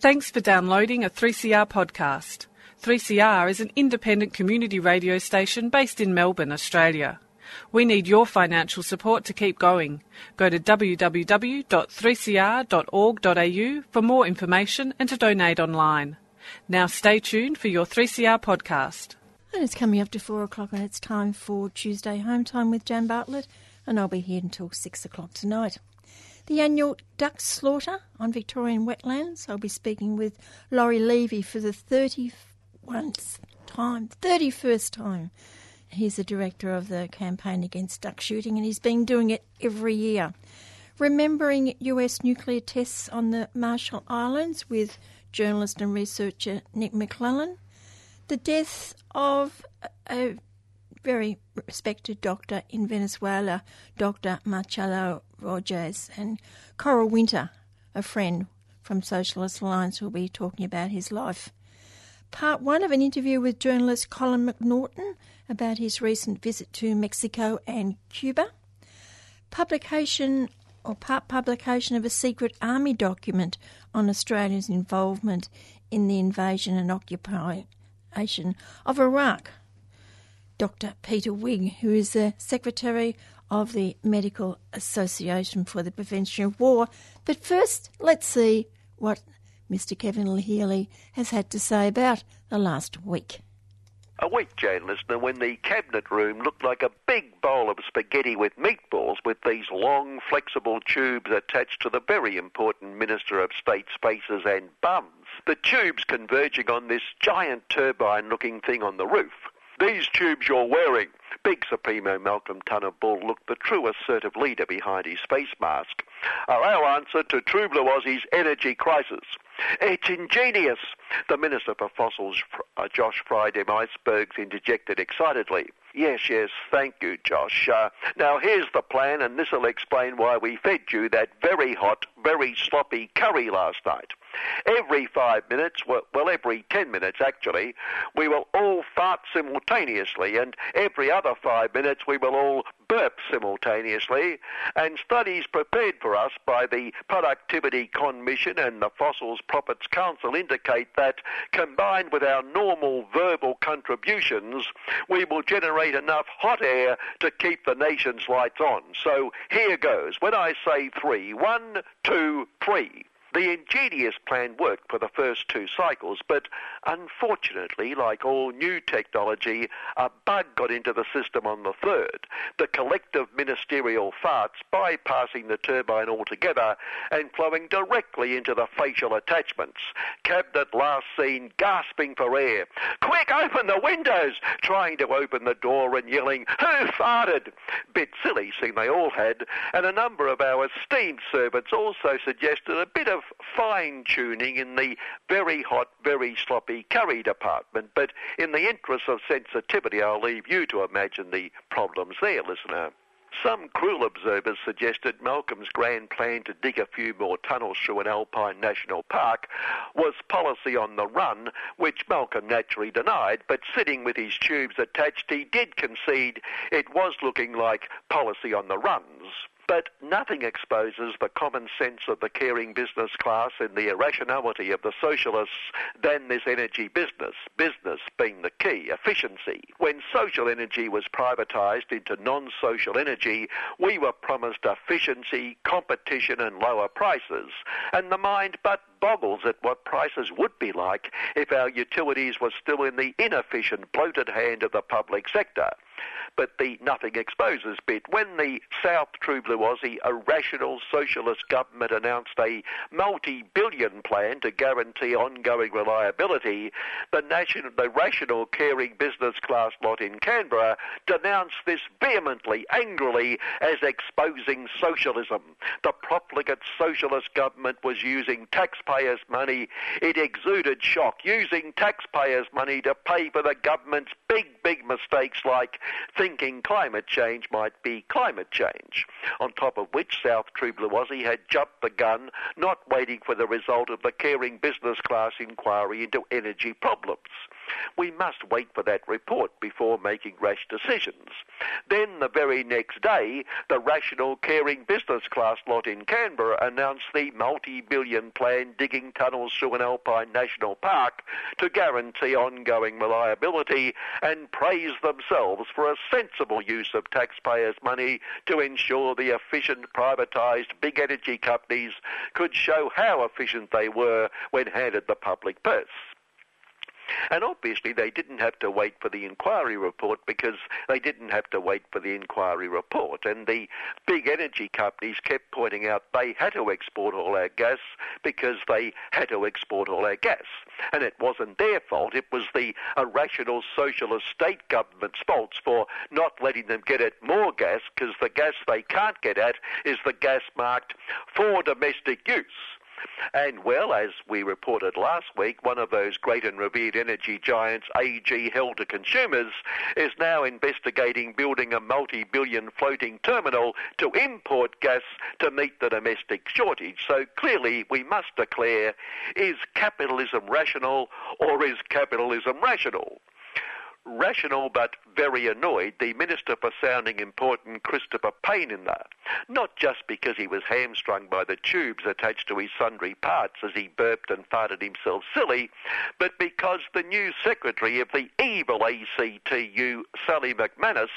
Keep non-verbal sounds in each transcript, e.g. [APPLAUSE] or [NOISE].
Thanks for downloading a 3CR podcast. 3CR is an independent community radio station based in Melbourne, Australia. We need your financial support to keep going. Go to www.3cr.org.au for more information and to donate online. Now stay tuned for your 3CR podcast. And it's coming up to four o'clock, and it's time for Tuesday Home Time with Jan Bartlett, and I'll be here until six o'clock tonight the annual duck slaughter on Victorian wetlands. I'll be speaking with Laurie Levy for the 31st time, 31st time. He's the director of the campaign against duck shooting and he's been doing it every year. Remembering US nuclear tests on the Marshall Islands with journalist and researcher Nick Maclellan. The death of a very respected doctor in Venezuela, Dr. Marcelo Rogers, and Coral Wynter, a friend from Socialist Alliance, will be talking about his life. Part one of an interview with journalist Colin McNaughton about his recent visit to Mexico and Cuba. Publication or part publication of a secret army document on Australia's involvement in the invasion and occupation of Iraq Dr. Peter Wigg, who is the Secretary of the Medical Association for the Prevention of War. But first, let's see what Mr. Kevin Healy has had to say about the last week. A week, Jane listener, when the cabinet room looked like a big bowl of spaghetti with meatballs with these long, flexible tubes attached to the very important Minister of State Spaces and Bums. The tubes converging on this giant turbine looking thing on the roof. These tubes you're wearing. Big Supremo Malcolm Turnbull looked the true assertive leader behind his face mask. Are our answer to True Blue Aussie's energy crisis. It's ingenious. The Minister for Fossils, uh, Josh Friedem Icebergs, interjected excitedly. Yes, yes, thank you, Josh. Uh, now here's the plan, and this'll explain why we fed you that very hot, very sloppy curry last night. Every five minutes, well, every ten minutes actually, we will all fart simultaneously, and every other five minutes we will all burp simultaneously. And studies prepared for us by the Productivity Commission and the Fossils Profits Council indicate that, combined with our normal verbal contributions, we will generate enough hot air to keep the nation's lights on. So here goes. When I say three, one, two, three. The ingenious plan worked for the first two cycles, but unfortunately, like all new technology, a bug got into the system on the third. The collective ministerial farts bypassing the turbine altogether and flowing directly into the facial attachments. Cabinet last seen gasping for air. Quick, open the windows! Trying to open the door and yelling, Who farted? Bit silly scene they all had, and a number of our esteemed servants also suggested a bit of of fine tuning in the very hot, very sloppy curry department, but in the interest of sensitivity, I'll leave you to imagine the problems there, listener. Some cruel observers suggested Malcolm's grand plan to dig a few more tunnels through an alpine national park was policy on the run, which Malcolm naturally denied, but sitting with his tubes attached, he did concede it was looking like policy on the runs. But nothing exposes the common sense of the caring business class and the irrationality of the socialists than this energy business. Business being the key, efficiency. When social energy was privatised into non-social energy, we were promised efficiency, competition and lower prices. And the mind but boggles at what prices would be like if our utilities were still in the inefficient, bloated hand of the public sector but the nothing exposes bit. When the South True Blue Aussie, a rational socialist government announced a multi-billion plan to guarantee ongoing reliability, the, national, the rational, caring business class lot in Canberra denounced this vehemently, angrily, as exposing socialism. The profligate socialist government was using taxpayers' money. It exuded shock, using taxpayers' money to pay for the government's big, big mistakes like thinking climate change might be climate change. On top of which, South Blue had jumped the gun, not waiting for the result of the caring business class inquiry into energy problems. We must wait for that report before making rash decisions. Then the very next day, the rational, caring business class lot in Canberra announced the multi-billion plan digging tunnels through an alpine national park to guarantee ongoing reliability and praise themselves for a sensible use of taxpayers' money to ensure the efficient privatised big energy companies could show how efficient they were when handed the public purse. And obviously, they didn't have to wait for the inquiry report because they didn't have to wait for the inquiry report. And the big energy companies kept pointing out they had to export all our gas because they had to export all our gas. And it wasn't their fault, it was the irrational socialist state government's fault for not letting them get at more gas because the gas they can't get at is the gas marked for domestic use. And well, as we reported last week, one of those great and revered energy giants, AG Helder Consumers, is now investigating building a multi-billion floating terminal to import gas to meet the domestic shortage. So clearly we must declare, is capitalism rational or is capitalism rational? Rational but very annoyed, the Minister for Sounding Important, Christopher Pyne, in there. Not just because he was hamstrung by the tubes attached to his sundry parts as he burped and farted himself silly, but because the new secretary of the evil ACTU, Sally McManus,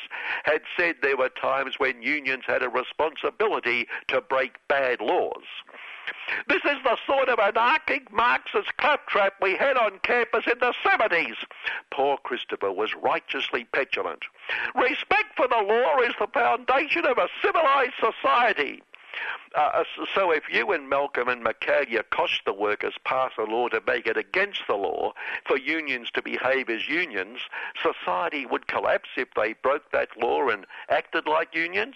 had said there were times when unions had a responsibility to break bad laws. This is the sort of anarchic Marxist claptrap we had on campus in the 70s. Poor Christopher was righteously petulant. Respect for the law is the foundation of a civilized society. Uh, so if you and Malcolm and Michaelia the workers pass a law to make it against the law for unions to behave as unions, society would collapse if they broke that law and acted like unions?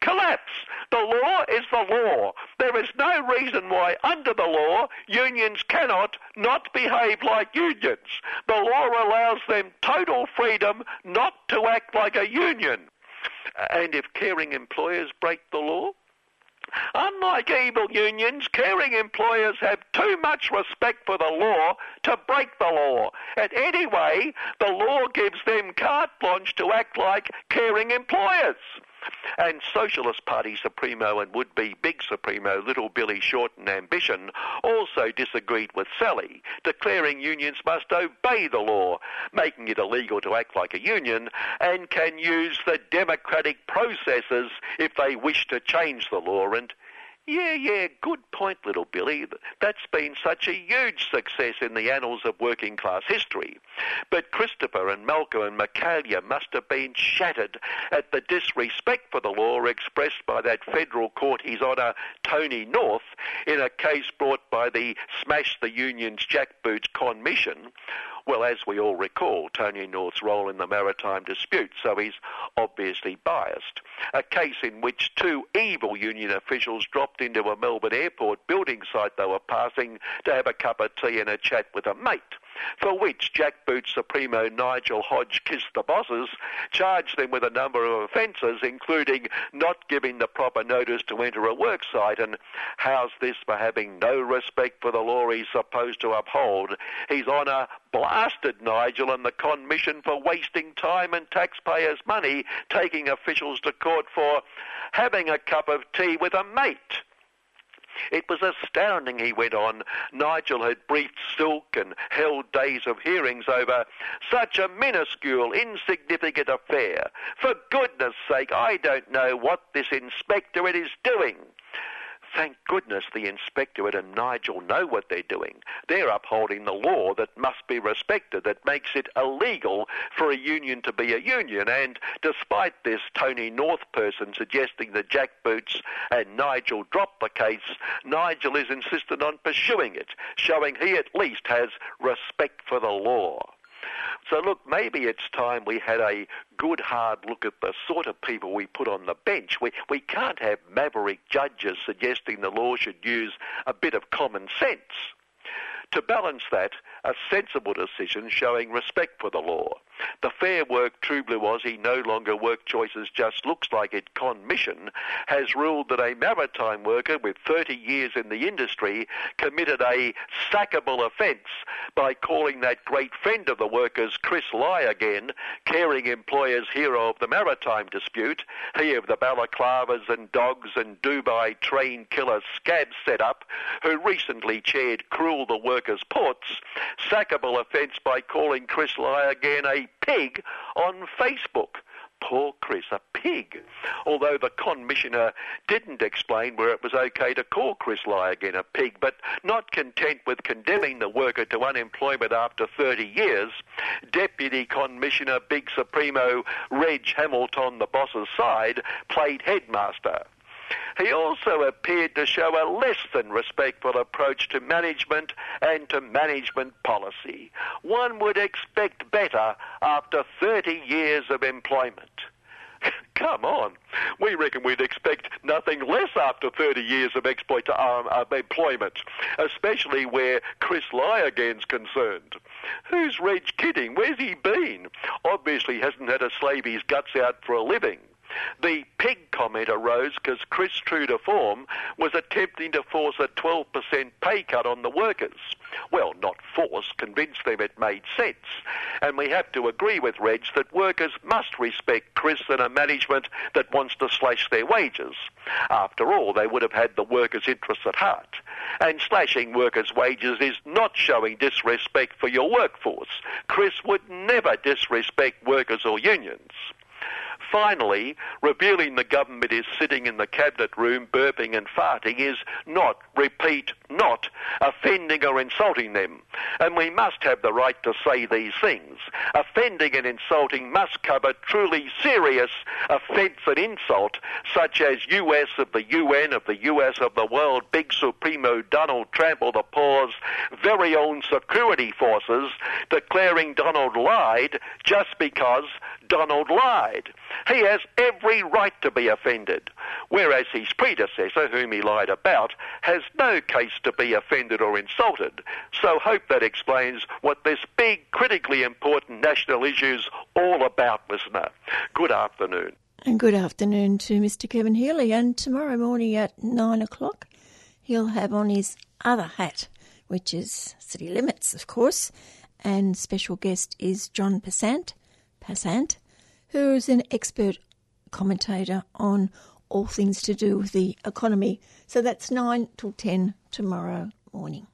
Collapse! The law is the law. There is no reason why under the law unions cannot not behave like unions. The law allows them total freedom not to act like a union. And if caring employers break the law, Unlike evil unions, caring employers have too much respect for the law to break the law. And anyway, the law gives them carte blanche to act like caring employers. And Socialist Party Supremo and would-be Big Supremo Little Billy Shorten Ambition also disagreed with Sally, declaring unions must obey the law, making it illegal to act like a union, and can use the democratic processes if they wish to change the law and yeah, yeah, good point, little Billy. That's been such a huge success in the annals of working class history. But Christopher and Malcolm and Michaelia must have been shattered at the disrespect for the law expressed by that federal court, His Honour Tony North, in a case brought by the Smash the Unions Jackboots Commission, well, as we all recall, Tony North's role in the maritime dispute, so he's obviously biased. A case in which two evil union officials dropped into a Melbourne airport building site they were passing to have a cup of tea and a chat with a mate for which Jackboot Supremo Nigel Hadgkiss the bosses, charged them with a number of offences, including not giving the proper notice to enter a worksite, and how's this for having no respect for the law he's supposed to uphold? His Honour blasted Nigel and the Commission for wasting time and taxpayers' money taking officials to court for having a cup of tea with a mate. It was astounding, he went on. Nigel had briefed Silk and held days of hearings over such a minuscule, insignificant affair. For goodness sake, I don't know what this inspectorate is doing. Thank goodness the inspectorate and Nigel know what they're doing. They're upholding the law that must be respected, that makes it illegal for a union to be a union. And despite this Tony North person suggesting that Jack Boots and Nigel drop the case, Nigel is insistent on pursuing it, showing he at least has respect for the law. So look, maybe it's time we had a good hard look at the sort of people we put on the bench. We, we can't have maverick judges suggesting the law should use a bit of common sense. To balance that, a sensible decision showing respect for the law. The Fair Work True Blue Aussie No Longer Work Choices Just Looks Like It. Commission has ruled that a maritime worker with 30 years in the industry committed a sackable offence by calling that great friend of the workers, Chris Lie again, caring employer's hero of the maritime dispute, he of the balaclavas and dogs and Dubai train killer scab setup, who recently chaired Cruel the Workers' Ports, sackable offence by calling Chris Lie again a pig on Facebook. Poor Chris, a pig. Although the commissioner didn't explain where it was okay to call Chris again a pig, but not content with condemning the worker to unemployment after 30 years, Deputy Commissioner Big Supremo Reg Hamilton, the boss's side, played headmaster. He also appeared to show a less than respectful approach to management and to management policy. One would expect better after 30 years of employment. [LAUGHS] Come on. We reckon we'd expect nothing less after 30 years of, exploit, um, of employment, especially where Chris Lie again's concerned. Who's Reg kidding? Where's he been? Obviously hasn't had to slave his guts out for a living. The pig comment arose because Chris, true form, was attempting to force a 12% pay cut on the workers. Well, not force, convince them it made sense. And we have to agree with Reg that workers must respect Chris and a management that wants to slash their wages. After all, they would have had the workers' interests at heart. And slashing workers' wages is not showing disrespect for your workforce. Chris would never disrespect workers or unions. Finally, revealing the government is sitting in the cabinet room burping and farting is not, repeat, not offending or insulting them. And we must have the right to say these things. Offending and insulting must cover truly serious offence and insult, such as US of the UN, of the US of the world, Big Supremo Donald Trump or the Paw's very own security forces declaring Donald lied just because Donald lied. He has every right to be offended, whereas his predecessor, whom he lied about, has no case to be offended or insulted. So hope that explains what this big, critically important national issue's all about, listener. Good afternoon. And good afternoon to Mr. Kevin Healy. And tomorrow morning at nine o'clock, he'll have on his other hat, which is City Limits, of course. And special guest is John Passant, Passant, who is an expert commentator on all things to do with the economy. So that's 9 till 10 tomorrow morning.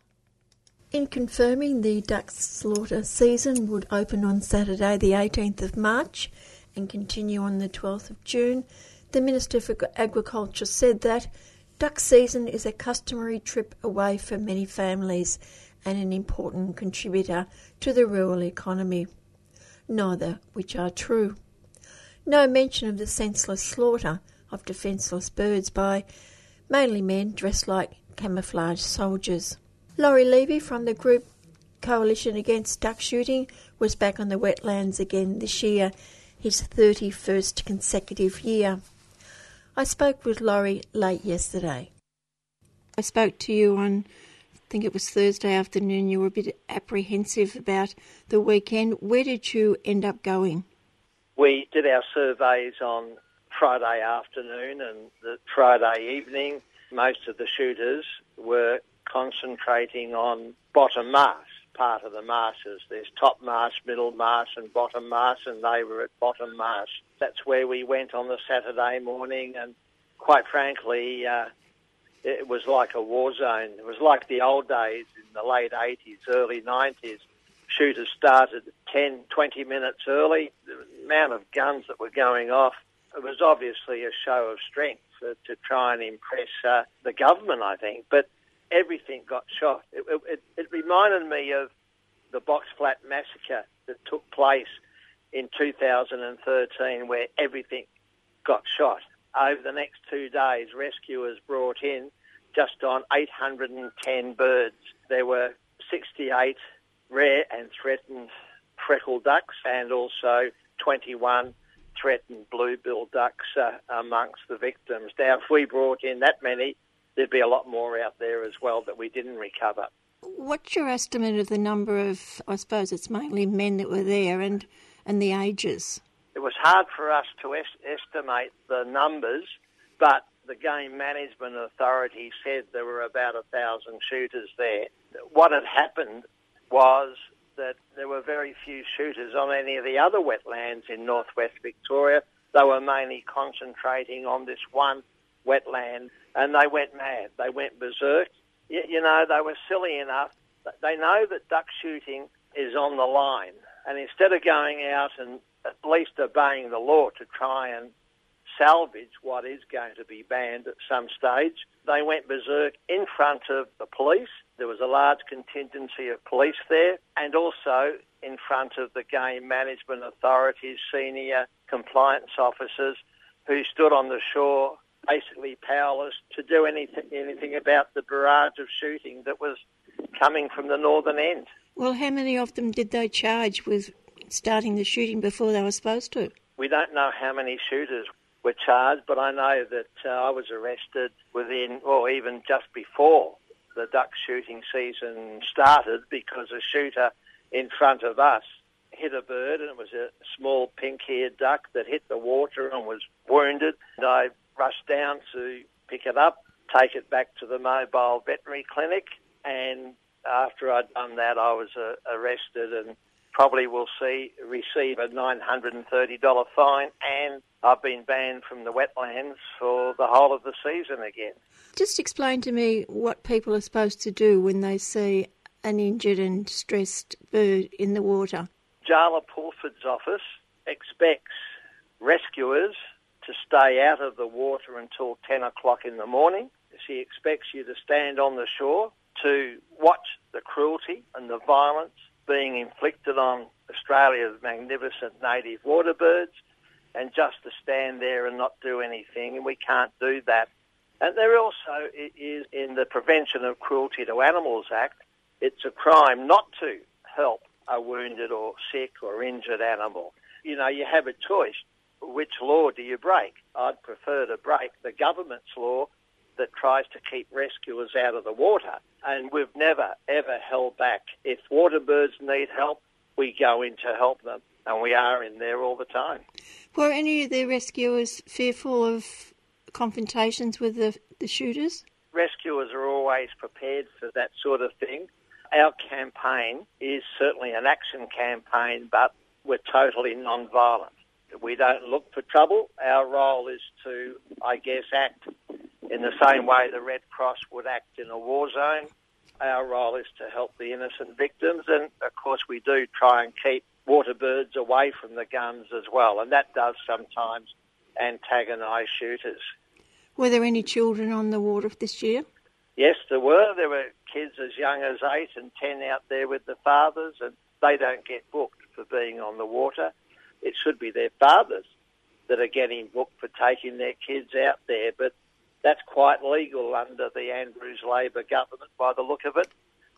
In confirming the duck slaughter season would open on Saturday, the 18th of March, and continue on the 12th of June, the Minister for Agriculture said that duck season is a customary trip away for many families and an important contributor to the rural economy. Neither which are true. No mention of the senseless slaughter of defenceless birds by mainly men dressed like camouflage soldiers. Laurie Levy from the group Coalition Against Duck Shooting was back on the wetlands again this year, his 31st consecutive year. I spoke with Laurie late yesterday. I spoke to you on, think it was Thursday afternoon. You were a bit apprehensive about the weekend. Where did you end up going? We did our surveys on Friday afternoon and the Friday evening. Most of the shooters were concentrating on bottom marsh, part of the marshes. There's top marsh, middle marsh and bottom marsh and they were at bottom marsh. That's where we went on the Saturday morning and quite frankly, uh, it was like a war zone. It was like the old days in the late 80s, early 90s shooters started 10, 20 minutes early. The amount of guns that were going off, it was obviously a show of strength to try and impress uh, the government, I think. But everything got shot. It, it, it reminded me of the Box Flat massacre that took place in 2013, where everything got shot. Over the next two days, rescuers brought in just on 810 birds. There were 68 rare and threatened freckled ducks and also 21 threatened blue-billed ducks uh, amongst the victims. Now, if we brought in that many, there'd be a lot more out there as well that we didn't recover. What's your estimate of the number of, I suppose it's mainly men that were there, and and the ages? It was hard for us to es- estimate the numbers, but the Game Management Authority said there were about a thousand shooters there. What had happened was that there were very few shooters on any of the other wetlands in northwest Victoria. They were mainly concentrating on this one wetland and they went mad. They went berserk. You, you know, they were silly enough. They know that duck shooting is on the line. And instead of going out and at least obeying the law to try and salvage what is going to be banned at some stage. They went berserk in front of the police. There was a large contingency of police there and also in front of the Game Management authorities, senior compliance officers who stood on the shore basically powerless to do anything, anything about the barrage of shooting that was coming from the northern end. Well, how many of them did they charge with starting the shooting before they were supposed to? We don't know how many shooters were charged, but I know that uh, I was arrested within, or even just before the duck shooting season started because a shooter in front of us hit a bird and it was a small pink-eared duck that hit the water and was wounded. And I rushed down to pick it up, take it back to the mobile veterinary clinic and after I'd done that I was uh, arrested and probably will see receive a $930 fine and I've been banned from the wetlands for the whole of the season again. Just explain to me what people are supposed to do when they see an injured and stressed bird in the water. Jaala Pulford's office expects rescuers to stay out of the water until 10 o'clock in the morning. She expects you to stand on the shore to watch the cruelty and the violence being inflicted on Australia's magnificent native water birds and just to stand there and not do anything, and we can't do that. And there also is in the Prevention of Cruelty to Animals Act, it's a crime not to help a wounded or sick or injured animal. You know, you have a choice. Which law do you break? I'd prefer to break the government's law that tries to keep rescuers out of the water. And we've never, ever held back. If water birds need help, we go in to help them. And we are in there all the time. Were any of the rescuers fearful of confrontations with the, the shooters? Rescuers are always prepared for that sort of thing. Our campaign is certainly an action campaign, but we're totally non-violent. We don't look for trouble. Our role is to, I guess, act in the same way the Red Cross would act in a war zone. Our role is to help the innocent victims, and of course, we do try and keep water birds away from the guns as well, and that does sometimes antagonise shooters. Were there any children on the water this year? Yes, there were. There were kids as young as eight and ten out there with the fathers, and they don't get booked for being on the water. It should be their fathers that are getting booked for taking their kids out there, but that's quite legal under the Andrews Labor government by the look of it.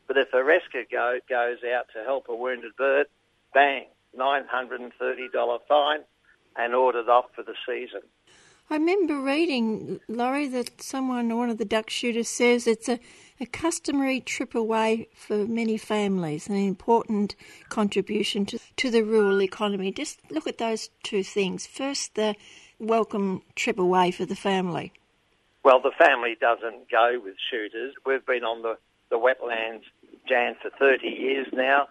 But if a rescue go, goes out to help a wounded bird, bang, $930 fine and ordered off for the season. I remember reading, Laurie, that someone, one of the duck shooters, says it's a, a customary trip away for many families, an important contribution to, to the rural economy. Just look at those two things. First, the welcome trip away for the family. Well, the family doesn't go with shooters. We've been on the, the wetlands, Jan, for 30 years now.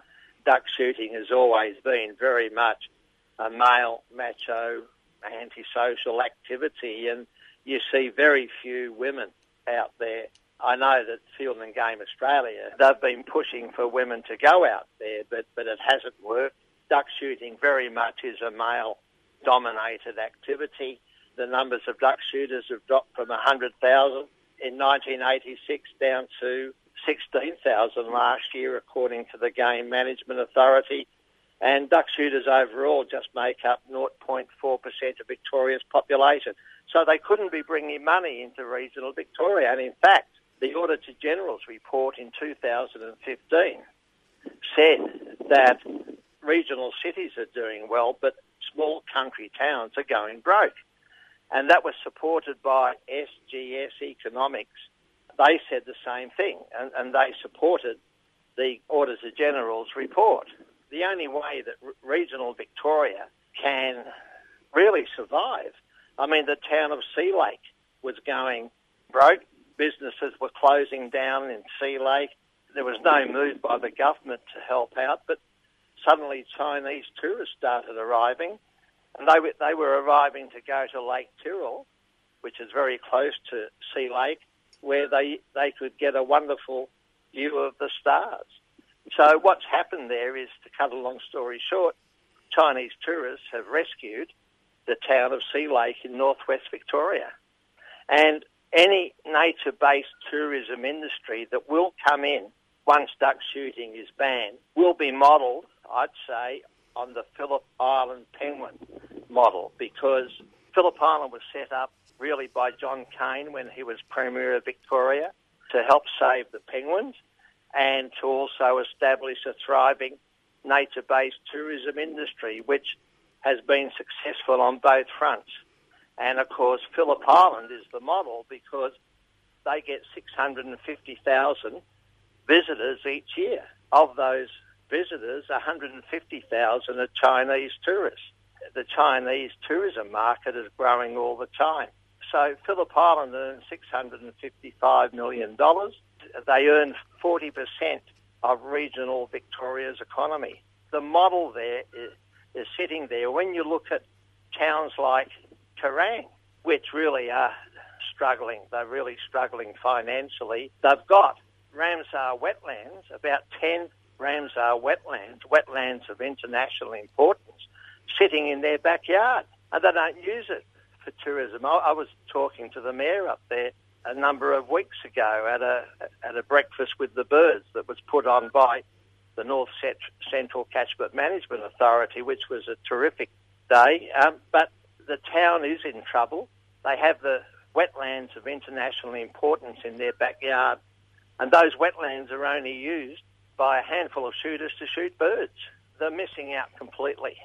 Duck shooting has always been very much a male, macho, antisocial activity, and you see very few women out there. I know that Field and Game Australia, they've been pushing for women to go out there, but, but it hasn't worked. Duck shooting very much is a male dominated activity. The numbers of duck shooters have dropped from 100,000 in 1986 down to 16,000 last year, according to the Game Management Authority. And duck shooters overall just make up 0.4% of Victoria's population. So they couldn't be bringing money into regional Victoria. And in fact, the Auditor General's report in 2015 said that regional cities are doing well, but small country towns are going broke. And that was supported by SGS Economics. They said the same thing, and, and they supported the Auditor General's report. the only way that r- regional Victoria can really survive. I mean, the town of Sea Lake was going broke. Businesses were closing down in Sea Lake. There was no move by the government to help out, but suddenly Chinese tourists started arriving, and they they were arriving to go to Lake Tyrrell, which is very close to Sea Lake, where they, they could get a wonderful view of the stars. So what's happened there is, to cut a long story short, Chinese tourists have rescued the town of Sea Lake in northwest Victoria. And any nature-based tourism industry that will come in once duck shooting is banned will be modelled, I'd say, on the Phillip Island penguin model because Phillip Island was set up really by John Cain when he was Premier of Victoria to help save the penguins and to also establish a thriving nature-based tourism industry, which has been successful on both fronts. And of course, Phillip Island is the model because they get 650,000 visitors each year. Of those visitors, 150,000 are Chinese tourists. The Chinese tourism market is growing all the time. So Phillip Island earns $655 million. They earn 40% of regional Victoria's economy. The model there is, is sitting there. When you look at towns like Kerrang, which really are struggling, they're really struggling financially, they've got Ramsar wetlands, about 10 Ramsar wetlands, wetlands of international importance, sitting in their backyard, and they don't use it for tourism. I, I was talking to the mayor up there a number of weeks ago at a at a breakfast with the birds that was put on by the North Central Catchment Management Authority, which was a terrific day. Um, but the town is in trouble. They have the wetlands of international importance in their backyard, and those wetlands are only used by a handful of shooters to shoot birds. They're missing out completely.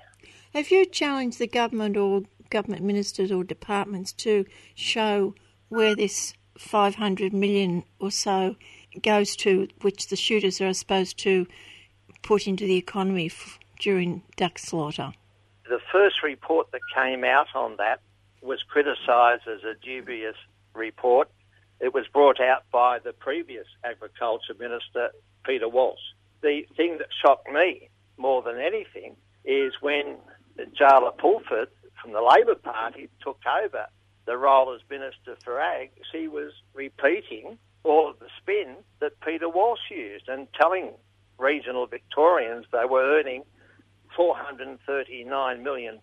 Have you challenged the government or government ministers or departments to show where this 500 million or so goes to, which the shooters are supposed to put into the economy f- during duck slaughter? The first report that came out on that was criticised as a dubious report. It was brought out by the previous Agriculture Minister, Peter Walsh. The thing that shocked me more than anything is when Jaala Pulford from the Labor Party took over the role as Minister for Ag, she was repeating all of the spin that Peter Walsh used and telling regional Victorians they were earning $439 million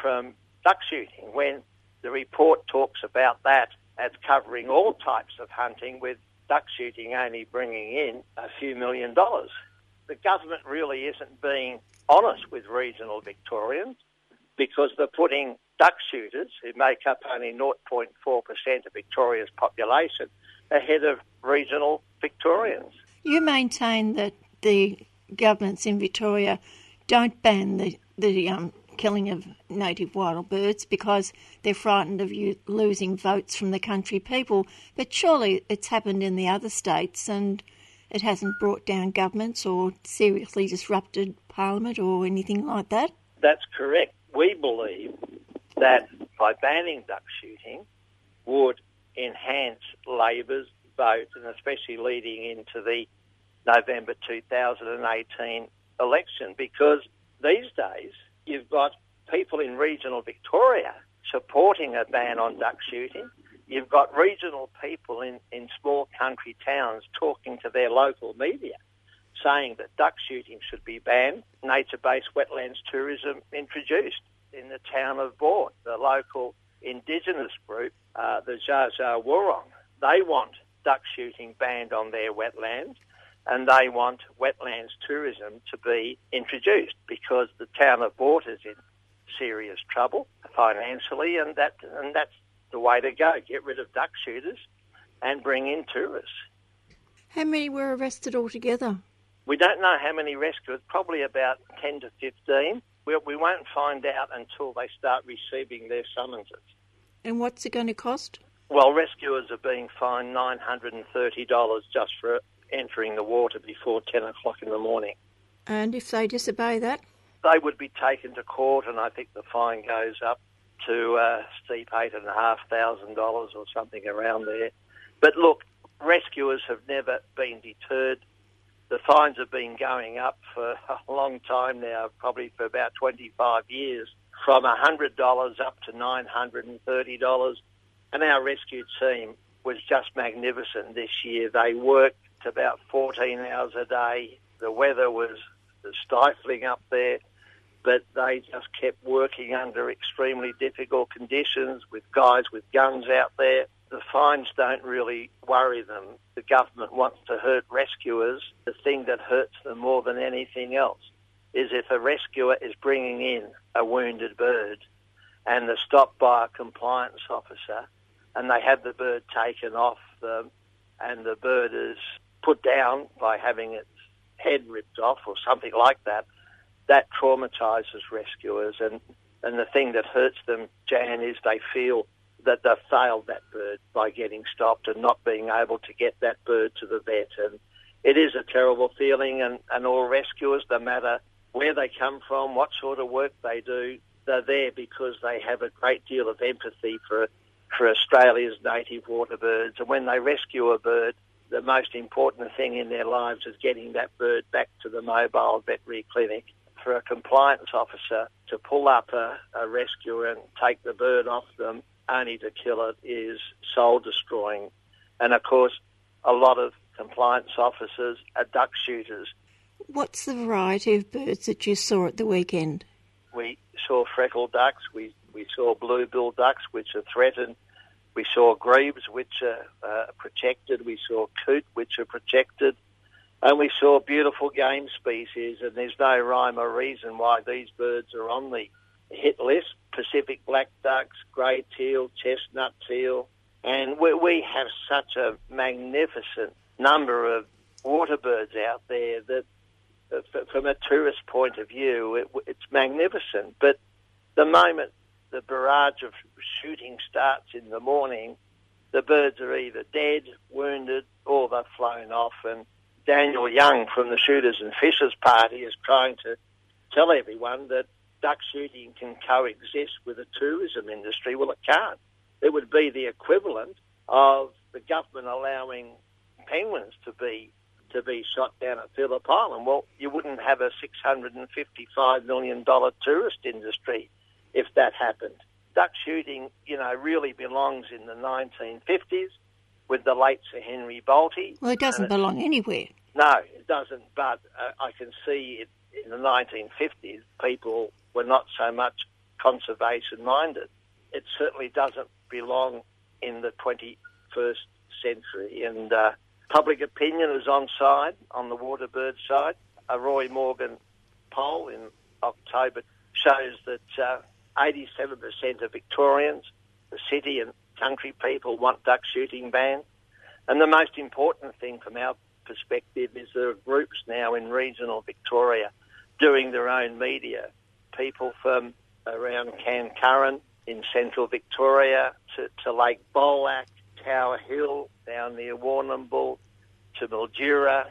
from duck shooting when the report talks about that as covering all types of hunting with duck shooting only bringing in a few million dollars. The government really isn't being honest with regional Victorians because they're putting duck shooters, who make up only 0.4% of Victoria's population, ahead of regional Victorians. You maintain that the governments in Victoria don't ban the, the um, killing of native wild birds because they're frightened of you losing votes from the country people. But surely it's happened in the other states and it hasn't brought down governments or seriously disrupted parliament or anything like that? That's correct. We believe that by banning duck shooting would enhance Labor's vote and especially leading into the November 2018 election because these days you've got people in regional Victoria supporting a ban on duck shooting. You've got regional people in, in small country towns talking to their local media saying that duck shooting should be banned, nature-based wetlands tourism introduced in the town of Boort, the local indigenous group, uh, the Dja Wurrung. They want duck shooting banned on their wetlands and they want wetlands tourism to be introduced because the town of Boort is in serious trouble financially and that and that's the way to go. Get rid of duck shooters and bring in tourists. How many were arrested altogether? We don't know how many rescued, probably about 10 to 15 we, we won't find out until they start receiving their summonses. And what's it going to cost? Well, rescuers are being fined $930 just for entering the water before 10 o'clock in the morning. And if they disobey that? They would be taken to court, and I think the fine goes up to uh, a steep $8,500 or something around there. But look, rescuers have never been deterred. The fines have been going up for a long time now, probably for about 25 years, from $100 up to $930. And our rescue team was just magnificent this year. They worked about 14 hours a day. The weather was stifling up there, but they just kept working under extremely difficult conditions with guys with guns out there. The fines don't really worry them. The government wants to hurt rescuers. The thing that hurts them more than anything else is if a rescuer is bringing in a wounded bird and they're stopped by a compliance officer and they have the bird taken off them and the bird is put down by having its head ripped off or something like that, that traumatises rescuers. And, and the thing that hurts them, Jan, is they feel that they've failed that bird by getting stopped and not being able to get that bird to the vet. And it is a terrible feeling, and, and all rescuers, no matter where they come from, what sort of work they do, they're there because they have a great deal of empathy for for Australia's native water birds. And when they rescue a bird, the most important thing in their lives is getting that bird back to the mobile veterinary clinic. For a compliance officer to pull up a, a rescue and take the bird off them only to kill it is soul destroying. And of course, a lot of compliance officers are duck shooters. What's the variety of birds that you saw at the weekend? We saw freckled ducks, we, we saw blue-bill ducks, which are threatened we saw grebes, which are uh, protected. We saw coot, which are protected. And we saw beautiful game species, and there's no rhyme or reason why these birds are on the hit list. Pacific black ducks, grey teal, chestnut teal. And we, we have such a magnificent number of water birds out there that, uh, from a tourist point of view, it, it's magnificent. But the moment the barrage of shooting starts in the morning, the birds are either dead, wounded, or they've flown off. And Daniel Young from the Shooters and Fishers Party is trying to tell everyone that duck shooting can coexist with the tourism industry. Well, it can't. It would be the equivalent of the government allowing penguins to be to be shot down at Phillip Island. Well, you wouldn't have a $655 million tourist industry if that happened. Duck shooting, you know, really belongs in the 1950s with the late Sir Henry Bolte. Well, it doesn't belong anywhere. No, it doesn't. But uh, I can see it in the 1950s, people were not so much conservation minded. It certainly doesn't belong in the 21st century. And uh, public opinion is on side, on the waterbird side. A Roy Morgan poll in October shows that uh, 87% of Victorians, the city and country people want duck shooting banned. And the most important thing from our perspective is there are groups now in regional Victoria doing their own media. People from around Cancurran in central Victoria to, to Lake Bolac, Tower Hill, down near Warrnambool, to Mildura,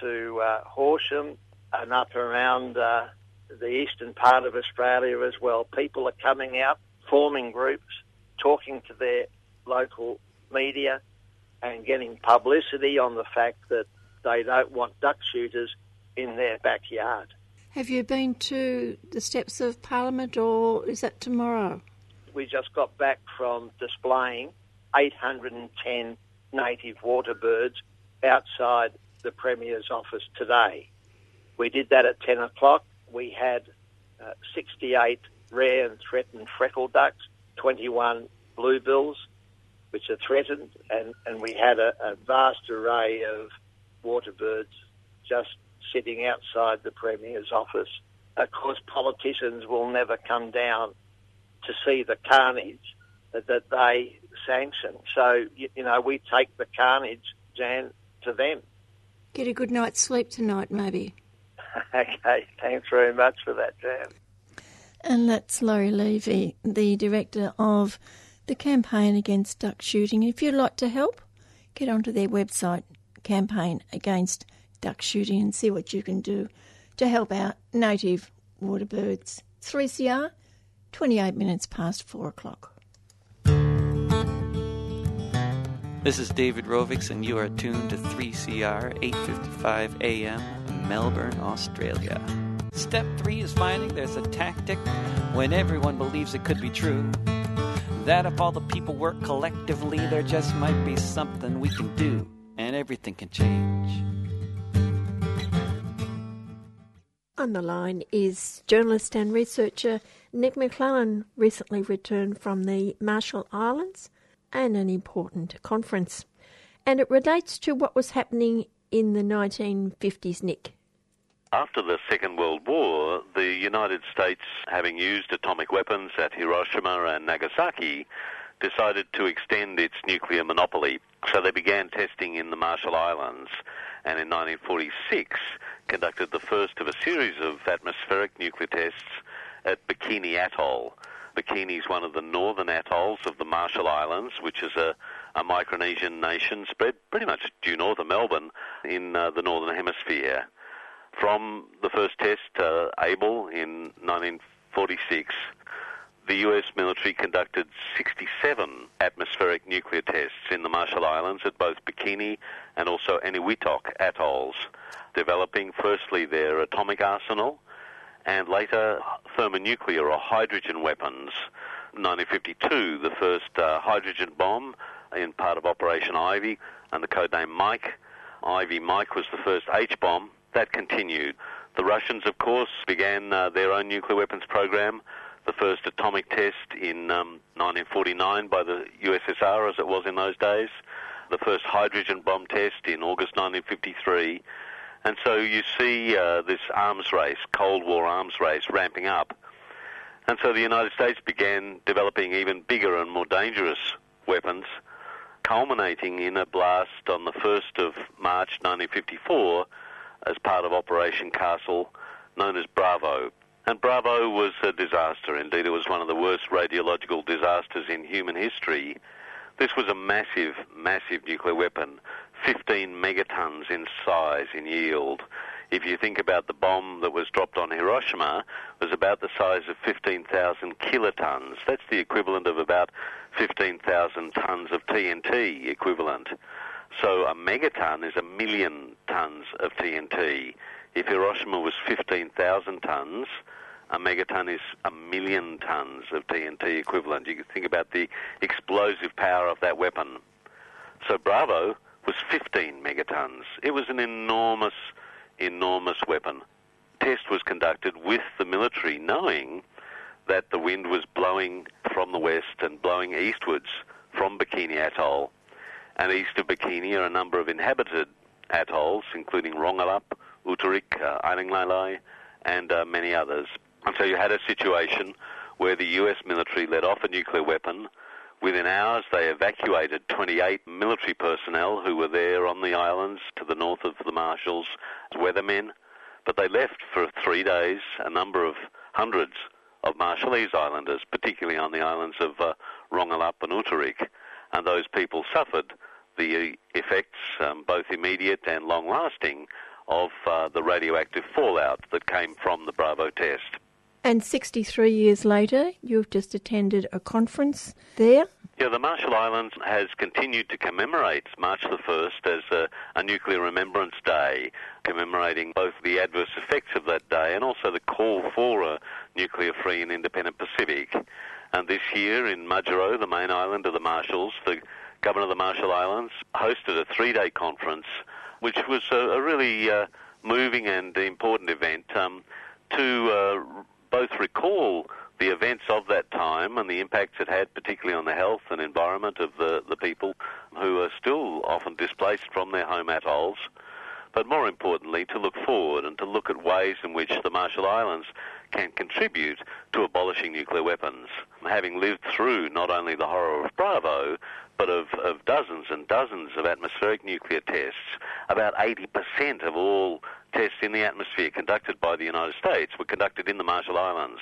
to uh, Horsham, and up around uh, the eastern part of Australia as well. People are coming out, forming groups, talking to their local media, and getting publicity on the fact that they don't want duck shooters in their backyard. Have you been to the steps of Parliament, or is that tomorrow? We just got back from displaying 810 native water birds outside the Premier's office today. We did that at 10 o'clock we had uh, 68 rare and threatened freckled ducks, 21 bluebills, which are threatened, and, and we had a, a vast array of water birds just sitting outside the Premier's office. Of course, politicians will never come down to see the carnage that, that they sanction. So, you, you, know, we take the carnage, Jan, to them. Get a good night's sleep tonight, maybe. [LAUGHS] okay, thanks very much for that, Jan. And that's Laurie Levy, the director of the campaign against duck shooting. If you'd like to help, get onto their website, Campaign Against Duck Shooting, and see what you can do to help out native water birds. 3CR, 28 minutes past 4 o'clock. This is David Rovics, and you are tuned to 3CR 855 AM, Melbourne, Australia. Step three is finding there's a tactic when everyone believes it could be true. That if all the people work collectively, there just might be something we can do, and everything can change. On the line is journalist and researcher Nick Maclellan, recently returned from the Marshall Islands and an important conference. And it relates to what was happening in the 1950s, Nick. After the Second World War, the United States, having used atomic weapons at Hiroshima and Nagasaki, decided to extend its nuclear monopoly. So they began testing in the Marshall Islands, and in 1946 conducted the first of a series of atmospheric nuclear tests at Bikini Atoll. Bikini is one of the northern atolls of the Marshall Islands, which is a, a Micronesian nation spread pretty much due north of Melbourne in uh, the northern hemisphere. From the first test, uh, Able, in 1946, the US military conducted 67 atmospheric nuclear tests in the Marshall Islands at both Bikini and also Eniwetok atolls, developing firstly their atomic arsenal and later thermonuclear or hydrogen weapons. 1952, the first uh, hydrogen bomb in part of Operation Ivy the codename Mike. Ivy Mike was the first H bomb that continued. The Russians, of course, began uh, their own nuclear weapons program. The first atomic test in um, 1949 by the USSR, as it was in those days. The first hydrogen bomb test in August 1953. And so you see uh, this arms race, Cold War arms race, ramping up. And so the United States began developing even bigger and more dangerous weapons, culminating in a blast on the 1st of March 1954 as part of Operation Castle, known as Bravo. And Bravo was a disaster. Indeed, it was one of the worst radiological disasters in human history. This was a massive, massive nuclear weapon, 15 megatons in size, in yield. If you think about the bomb that was dropped on Hiroshima, it was about the size of 15,000 kilotons. That's the equivalent of about 15,000 tons of TNT equivalent. So a megaton is a million tons of TNT. If Hiroshima was 15,000 tons, a megaton is a million tons of TNT equivalent. You can think about the explosive power of that weapon. So Bravo was 15 megatons. It was an enormous, enormous weapon. Test was conducted with the military knowing that the wind was blowing from the west and blowing eastwards from Bikini Atoll and east of Bikini are a number of inhabited atolls, including Rongelap, Utirik, uh, and uh, many others. And so you had a situation where the US military let off a nuclear weapon. Within hours, they evacuated 28 military personnel who were there on the islands to the north of the Marshalls as weathermen. But they left for three days a number of hundreds of Marshallese islanders, particularly on the islands of uh, and Utirik. And those people suffered the effects, um, both immediate and long lasting, of uh, the radioactive fallout that came from the Bravo test. And 63 years later, you've just attended a conference there. Yeah, the Marshall Islands has continued to commemorate March the 1st as a, a, nuclear remembrance day, commemorating both the adverse effects of that day and also the call for a nuclear free and independent Pacific. This year in Majuro, the main island of the Marshalls, the Governor of the Marshall Islands, hosted a three-day conference, which was a, a really uh, moving and important event um, to uh, both recall the events of that time and the impacts it had, particularly on the health and environment of the, the people who are still often displaced from their home atolls, but more importantly, to look forward and to look at ways in which the Marshall Islands can contribute to abolishing nuclear weapons. Having lived through not only the horror of Bravo, but of, of dozens and dozens of atmospheric nuclear tests, about 80% of all tests in the atmosphere conducted by the United States were conducted in the Marshall Islands.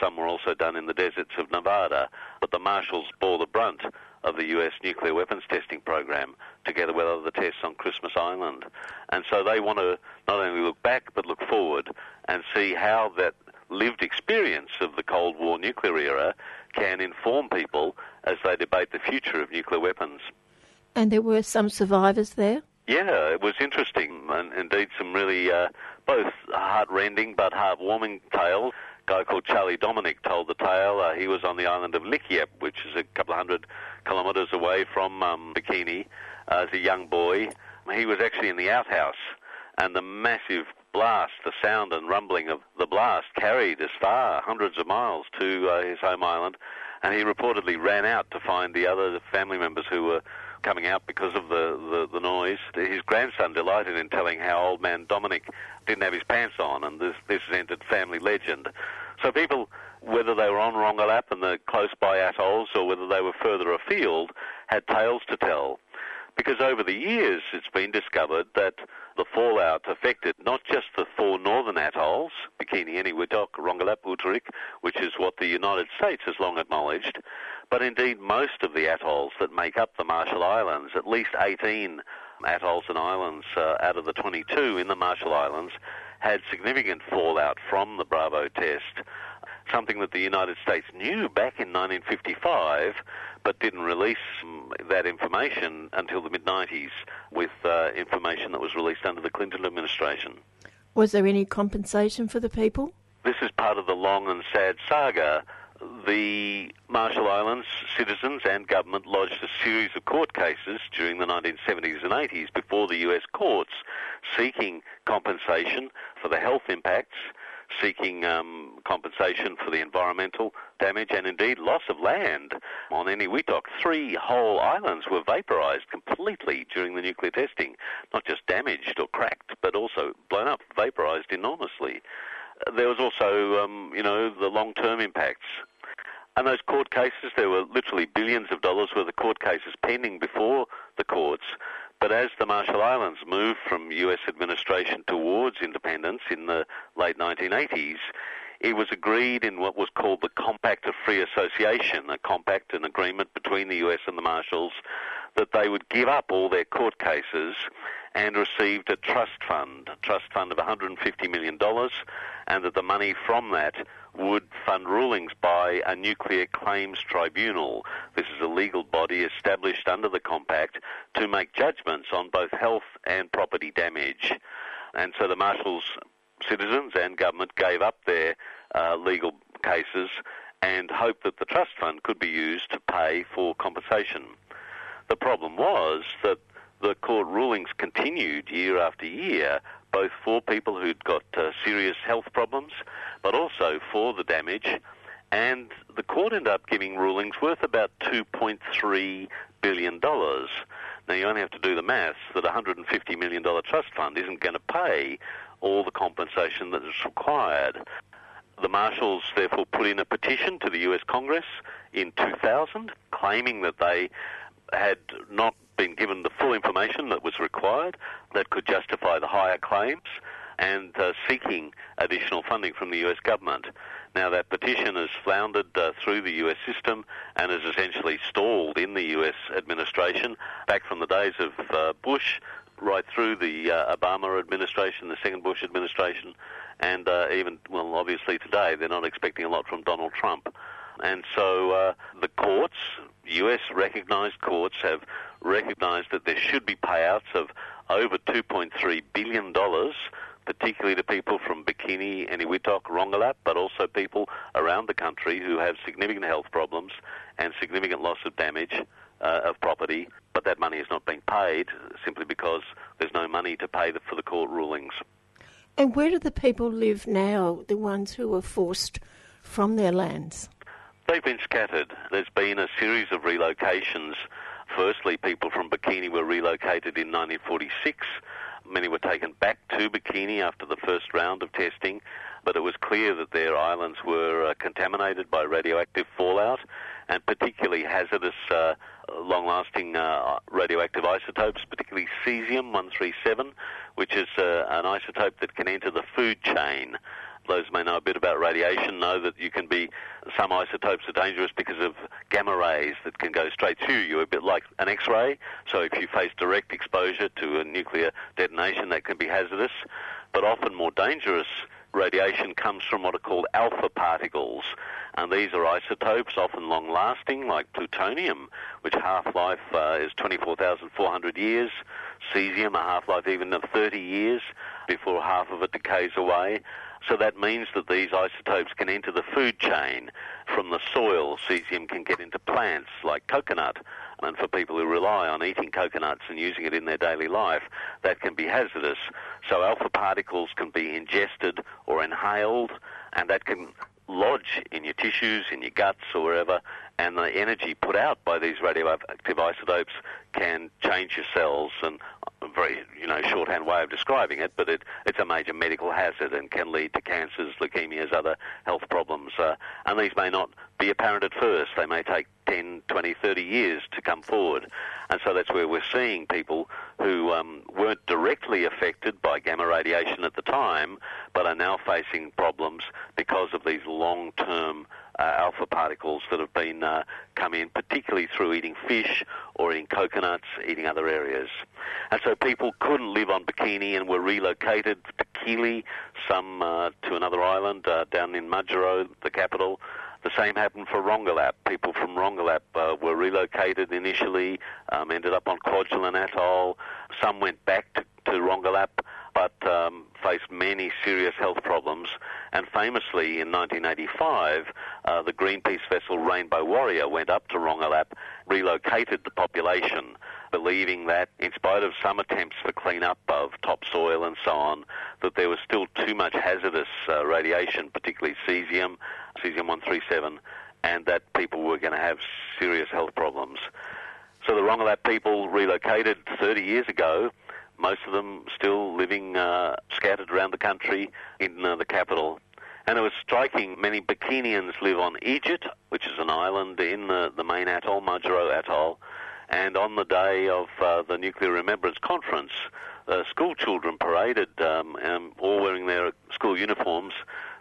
Some were also done in the deserts of Nevada, but the Marshalls bore the brunt of the US nuclear weapons testing program, together with other tests on Christmas Island. And so they want to not only look back but look forward and see how that lived experience of the Cold War nuclear era can inform people as they debate the future of nuclear weapons. And there were some survivors there? Yeah, it was interesting, and indeed some really uh, both heart-rending but heartwarming tales. A guy called Charlie Dominic told the tale. Uh, he was on the island of Likiep, which is a couple of hundred kilometres away from um, Bikini, uh, as a young boy. He was actually in the outhouse, and the massive blast, the sound and rumbling of the blast carried as far, hundreds of miles, to uh, his home island, and he reportedly ran out to find the other family members who were coming out because of the, the, the, noise. His grandson delighted in telling how old man Dominic didn't have his pants on, and this, this has entered family legend. So people, whether they were on Rongelap and the close by atolls or whether they were further afield, had tales to tell. Because over the years, it's been discovered that the fallout affected not just the four northern atolls, Bikini, Eniwetok, Rongelap, which is what the United States has long acknowledged, but indeed most of the atolls that make up the Marshall Islands, at least 18 atolls and islands uh, out of the 22 in the Marshall Islands, had significant fallout from the Bravo test something that the United States knew back in 1955, but didn't release that information until the mid 90s with uh, information that was released under the Clinton administration. Was there any compensation for the people? This is part of the long and sad saga. The Marshall Islands citizens and government lodged a series of court cases during the 1970s and 80s before the US courts seeking compensation for the health impacts seeking um, compensation for the environmental damage and indeed loss of land on any Eniwetok. Three whole islands were vaporized completely during the nuclear testing, not just damaged or cracked, but also blown up, vaporized enormously. There was also, um, you know, the long-term impacts. And those court cases, there were literally billions of dollars worth of court cases pending before the courts but as the Marshall Islands moved from US administration towards independence in the late 1980s, it was agreed in what was called the Compact of Free Association, a compact, an agreement between the US and the Marshalls, that they would give up all their court cases and received a trust fund, a trust fund of $150 million, and that the money from that would fund rulings by a nuclear claims tribunal. This is a legal body established under the compact to make judgments on both health and property damage. And so the Marshalls citizens and government gave up their uh, legal cases and hoped that the trust fund could be used to pay for compensation. The problem was that the court rulings continued year after year, both for people who'd got uh, serious health problems, but also for the damage. And the court ended up giving rulings worth about $2.3 billion. Now, you only have to do the maths that a $150 million trust fund isn't going to pay all the compensation that is required. The Marshalls therefore put in a petition to the US Congress in 2000 claiming that they had not been given the full information that was required that could justify the higher claims and uh, seeking additional funding from the US government. Now, that petition has floundered uh, through the US system and is essentially stalled in the US administration back from the days of uh, Bush right through the uh, Obama administration, the second Bush administration, and uh, even, well, obviously today, they're not expecting a lot from Donald Trump. And so uh, the courts, US recognized courts, have recognized that there should be payouts of over $2.3 billion, particularly to people from Bikini, Eniwetok, Rongelap, but also people around the country who have significant health problems and significant loss of damage uh, of property, but that money is not being paid simply because there's no money to pay the, for the court rulings. And where do the people live now, the ones who were forced from their lands? They've been scattered. There's been a series of relocations. Firstly, people from Bikini were relocated in 1946. Many were taken back to Bikini after the first round of testing, but it was clear that their islands were uh, contaminated by radioactive fallout and particularly hazardous uh, long-lasting uh, radioactive isotopes, particularly cesium-137, which is uh, an isotope that can enter the food chain those who may know a bit about radiation know that you can be some isotopes are dangerous because of gamma rays that can go straight through you, a bit like an X-ray. So if you face direct exposure to a nuclear detonation, that can be hazardous. But often more dangerous radiation comes from what are called alpha particles. And these are isotopes, often long lasting, like plutonium, which half life uh, is 24,400 years, cesium, a half life even of 30 years before half of it decays away. So that means that these isotopes can enter the food chain from the soil. Cesium can get into plants like coconut. And for people who rely on eating coconuts and using it in their daily life, that can be hazardous. So alpha particles can be ingested or inhaled, and that can lodge in your tissues, in your guts, or wherever, and the energy put out by these radioactive isotopes can change your cells and a very you know shorthand way of describing it, but it, it's a major medical hazard and can lead to cancers, leukemias, other health problems. Uh, and these may not be apparent at first. They may take 10, 20, 30 years to come forward. And so that's where we're seeing people who um, weren't directly affected by gamma radiation at the time, but are now facing problems because of these long-term alpha particles that have been uh, come in, particularly through eating fish or eating coconuts, eating other areas. And so people couldn't live on Bikini and were relocated to Kili, some uh, to another island uh, down in Majuro, the capital. The same happened for Rongelap. People from Rongelap uh, were relocated initially, um, ended up on Kwajalein Atoll. Some went back to, to Rongelap, but um, faced many serious health problems. And famously, in 1985, uh, the Greenpeace vessel Rainbow Warrior went up to Rongelap, relocated the population, believing that, in spite of some attempts for clean-up of topsoil and so on, that there was still too much hazardous uh, radiation, particularly cesium, cesium-137, and that people were going to have serious health problems. So the Rongelap people relocated 30 years ago most of them still living uh, scattered around the country in uh, the capital. And it was striking. Many Bikinians live on Ejit, which is an island in the, the main atoll, Majuro Atoll. And on the day of uh, the Nuclear Remembrance Conference, uh, school children paraded, um, um, all wearing their school uniforms.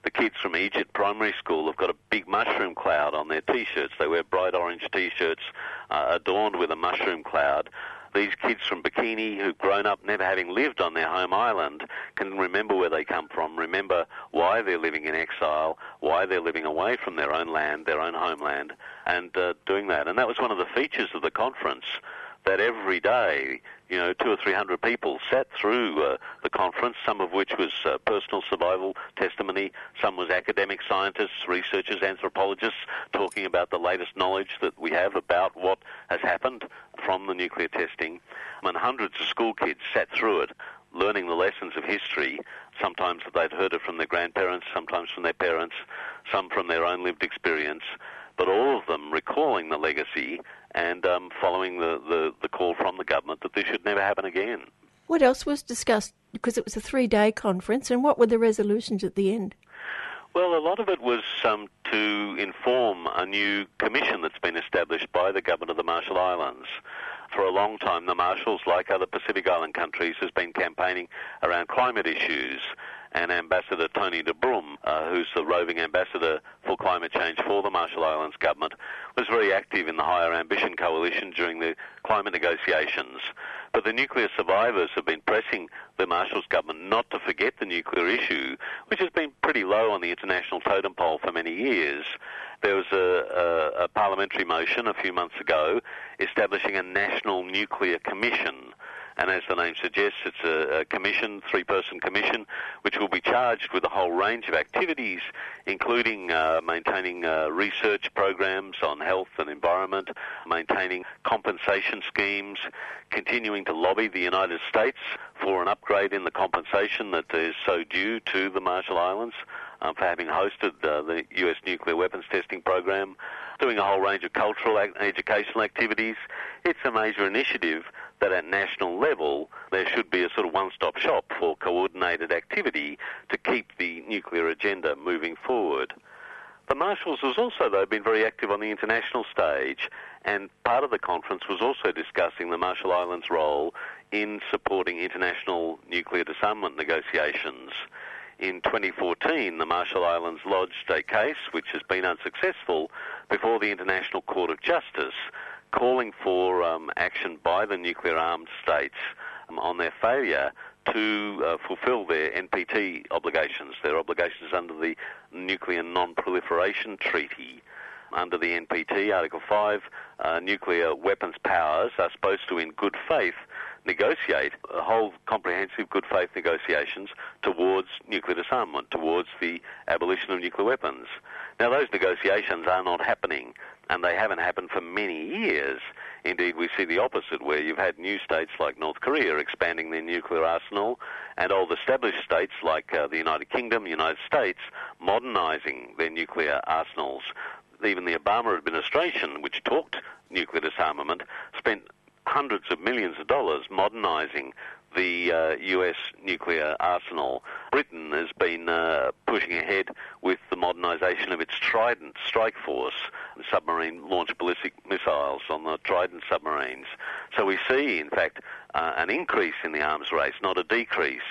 The kids from Ejit Primary School have got a big mushroom cloud on their T-shirts. They wear bright orange T-shirts uh, adorned with a mushroom cloud these kids from Bikini who've grown up never having lived on their home island can remember where they come from, remember why they're living in exile, why they're living away from their own land, their own homeland, and uh, doing that. And that was one of the features of the conference that every day, you know, two or three hundred people sat through uh, the conference, some of which was uh, personal survival testimony, some was academic scientists, researchers, anthropologists talking about the latest knowledge that we have about what has happened from the nuclear testing. And hundreds of school kids sat through it, learning the lessons of history, sometimes that they'd heard it from their grandparents, sometimes from their parents, some from their own lived experience, but all of them recalling the legacy and um, following the, the, the call from the government that this should never happen again. What else was discussed? Because it was a three day conference, and what were the resolutions at the end? Well, a lot of it was um, to inform a new commission that's been established by the government of the Marshall Islands. For a long time, the Marshalls, like other Pacific Island countries, has been campaigning around climate issues and Ambassador Tony de Brum, uh, who's the roving ambassador for climate change for the Marshall Islands government, was very active in the Higher Ambition Coalition during the climate negotiations. But the nuclear survivors have been pressing the Marshalls government not to forget the nuclear issue, which has been pretty low on the international totem pole for many years. There was a, a, a parliamentary motion a few months ago establishing a national nuclear commission and as the name suggests, it's a, a commission, three-person commission, which will be charged with a whole range of activities, including uh, maintaining uh, research programs on health and environment, maintaining compensation schemes, continuing to lobby the United States for an upgrade in the compensation that is so due to the Marshall Islands um, for having hosted uh, the U.S. nuclear weapons testing program, doing a whole range of cultural and educational activities. It's a major initiative that at national level there should be a sort of one-stop shop for coordinated activity to keep the nuclear agenda moving forward. The Marshalls has also, though, been very active on the international stage, and part of the conference was also discussing the Marshall Islands' role in supporting international nuclear disarmament negotiations. in 2014, the Marshall Islands lodged a case which has been unsuccessful before the International Court of Justice, calling for um, action by the nuclear armed states um, on their failure to uh, fulfill their NPT obligations, their obligations under the Nuclear Non-Proliferation Treaty. Under the NPT, Article 5, uh, nuclear weapons powers are supposed to, in good faith, negotiate a whole comprehensive good faith negotiations towards nuclear disarmament, towards the abolition of nuclear weapons. Now, those negotiations are not happening, and they haven't happened for many years. Indeed, we see the opposite, where you've had new states like North Korea expanding their nuclear arsenal, and old established states like uh, the United Kingdom, United States, modernising their nuclear arsenals. Even the Obama administration, which talked nuclear disarmament, spent hundreds of millions of dollars modernising the uh, US nuclear arsenal. Britain has been uh, pushing ahead with the modernisation of its Trident strike force, submarine launched ballistic missiles on the Trident submarines. So we see, in fact, uh, an increase in the arms race, not a decrease.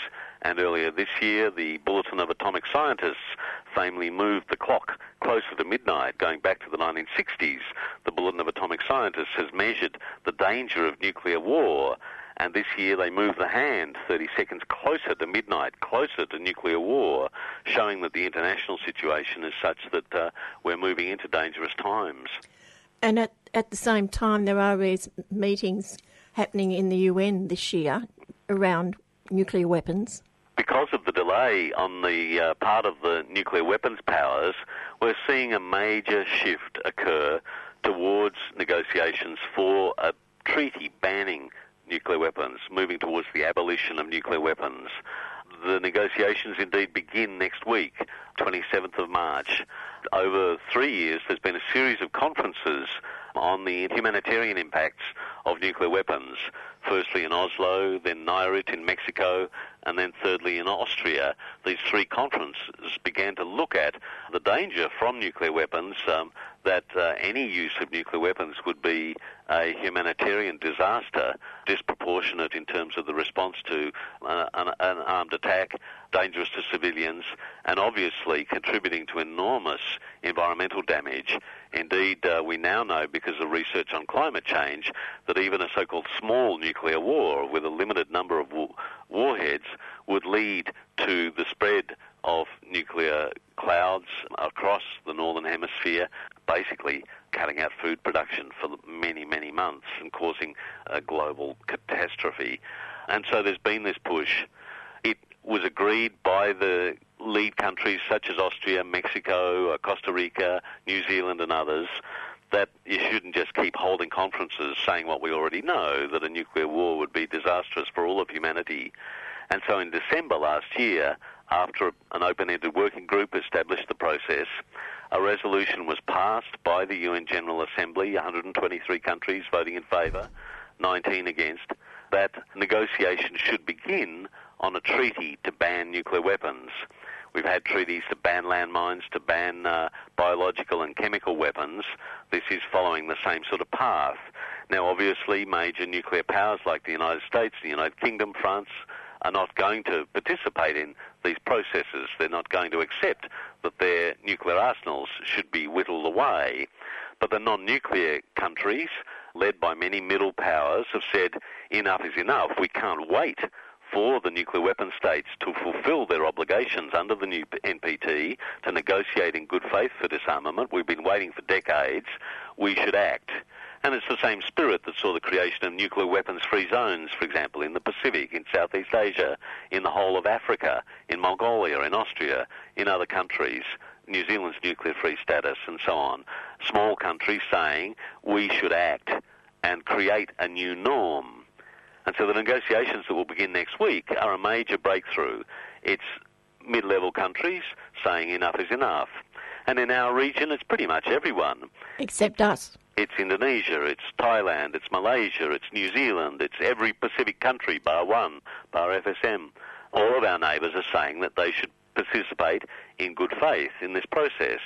And earlier this year, the Bulletin of Atomic Scientists famously moved the clock closer to midnight, going back to the 1960s. The Bulletin of Atomic Scientists has measured the danger of nuclear war, and this year they moved the hand 30 seconds closer to midnight, closer to nuclear war, showing that the international situation is such that uh, we're moving into dangerous times. And at, at the same time, there are these meetings happening in the UN this year around nuclear weapons. Because of the delay on the uh, part of the nuclear weapons powers, we're seeing a major shift occur towards negotiations for a treaty banning nuclear weapons, moving towards the abolition of nuclear weapons. The negotiations indeed begin next week, 27th of March. Over three years, there's been a series of conferences on the humanitarian impacts of nuclear weapons. Firstly in Oslo, then Nayarit in Mexico, and then thirdly in Austria. These three conferences began to look at the danger from nuclear weapons, um, that uh, any use of nuclear weapons would be a humanitarian disaster, disproportionate in terms of the response to uh, an, an, armed attack, dangerous to civilians, and obviously contributing to enormous environmental damage. Indeed, uh, we now know because of research on climate change that even a so-called small nuclear war with a limited number of war- warheads would lead to the spread of nuclear clouds across the northern hemisphere, basically cutting out food production for many, many months and causing a global catastrophe. And so there's been this push. It was agreed by the lead countries such as Austria, Mexico, uh, Costa Rica, New Zealand, and others that you shouldn't just keep holding conferences saying what we already know, that a nuclear war would be disastrous for all of humanity. And so in December last year, after an open-ended working group established the process, a resolution was passed by the UN General Assembly, 123 countries voting in favour, 19 against, that negotiations should begin on a treaty to ban nuclear weapons. We've had treaties to ban landmines, to ban uh, biological and chemical weapons. This is following the same sort of path. Now, obviously, major nuclear powers like the United States, the United Kingdom, France, are not going to participate in these processes. They're not going to accept that their nuclear arsenals should be whittled away. But the non-nuclear countries, led by many middle powers, have said enough is enough. We can't wait for the nuclear weapon states to fulfill their obligations under the new NPT to negotiate in good faith for disarmament. We've been waiting for decades. We should act. And it's the same spirit that saw the creation of nuclear weapons free zones, for example, in the Pacific, in Southeast Asia, in the whole of Africa, in Mongolia, in Austria, in other countries. New Zealand's nuclear free status and so on. Small countries saying we should act and create a new norm. And so the negotiations that will begin next week are a major breakthrough. It's mid-level countries saying enough is enough. And in our region, it's pretty much everyone. Except us. It's Indonesia, it's Thailand, it's Malaysia, it's New Zealand, it's every Pacific country bar one, bar FSM. All of our neighbours are saying that they should participate in good faith in this process.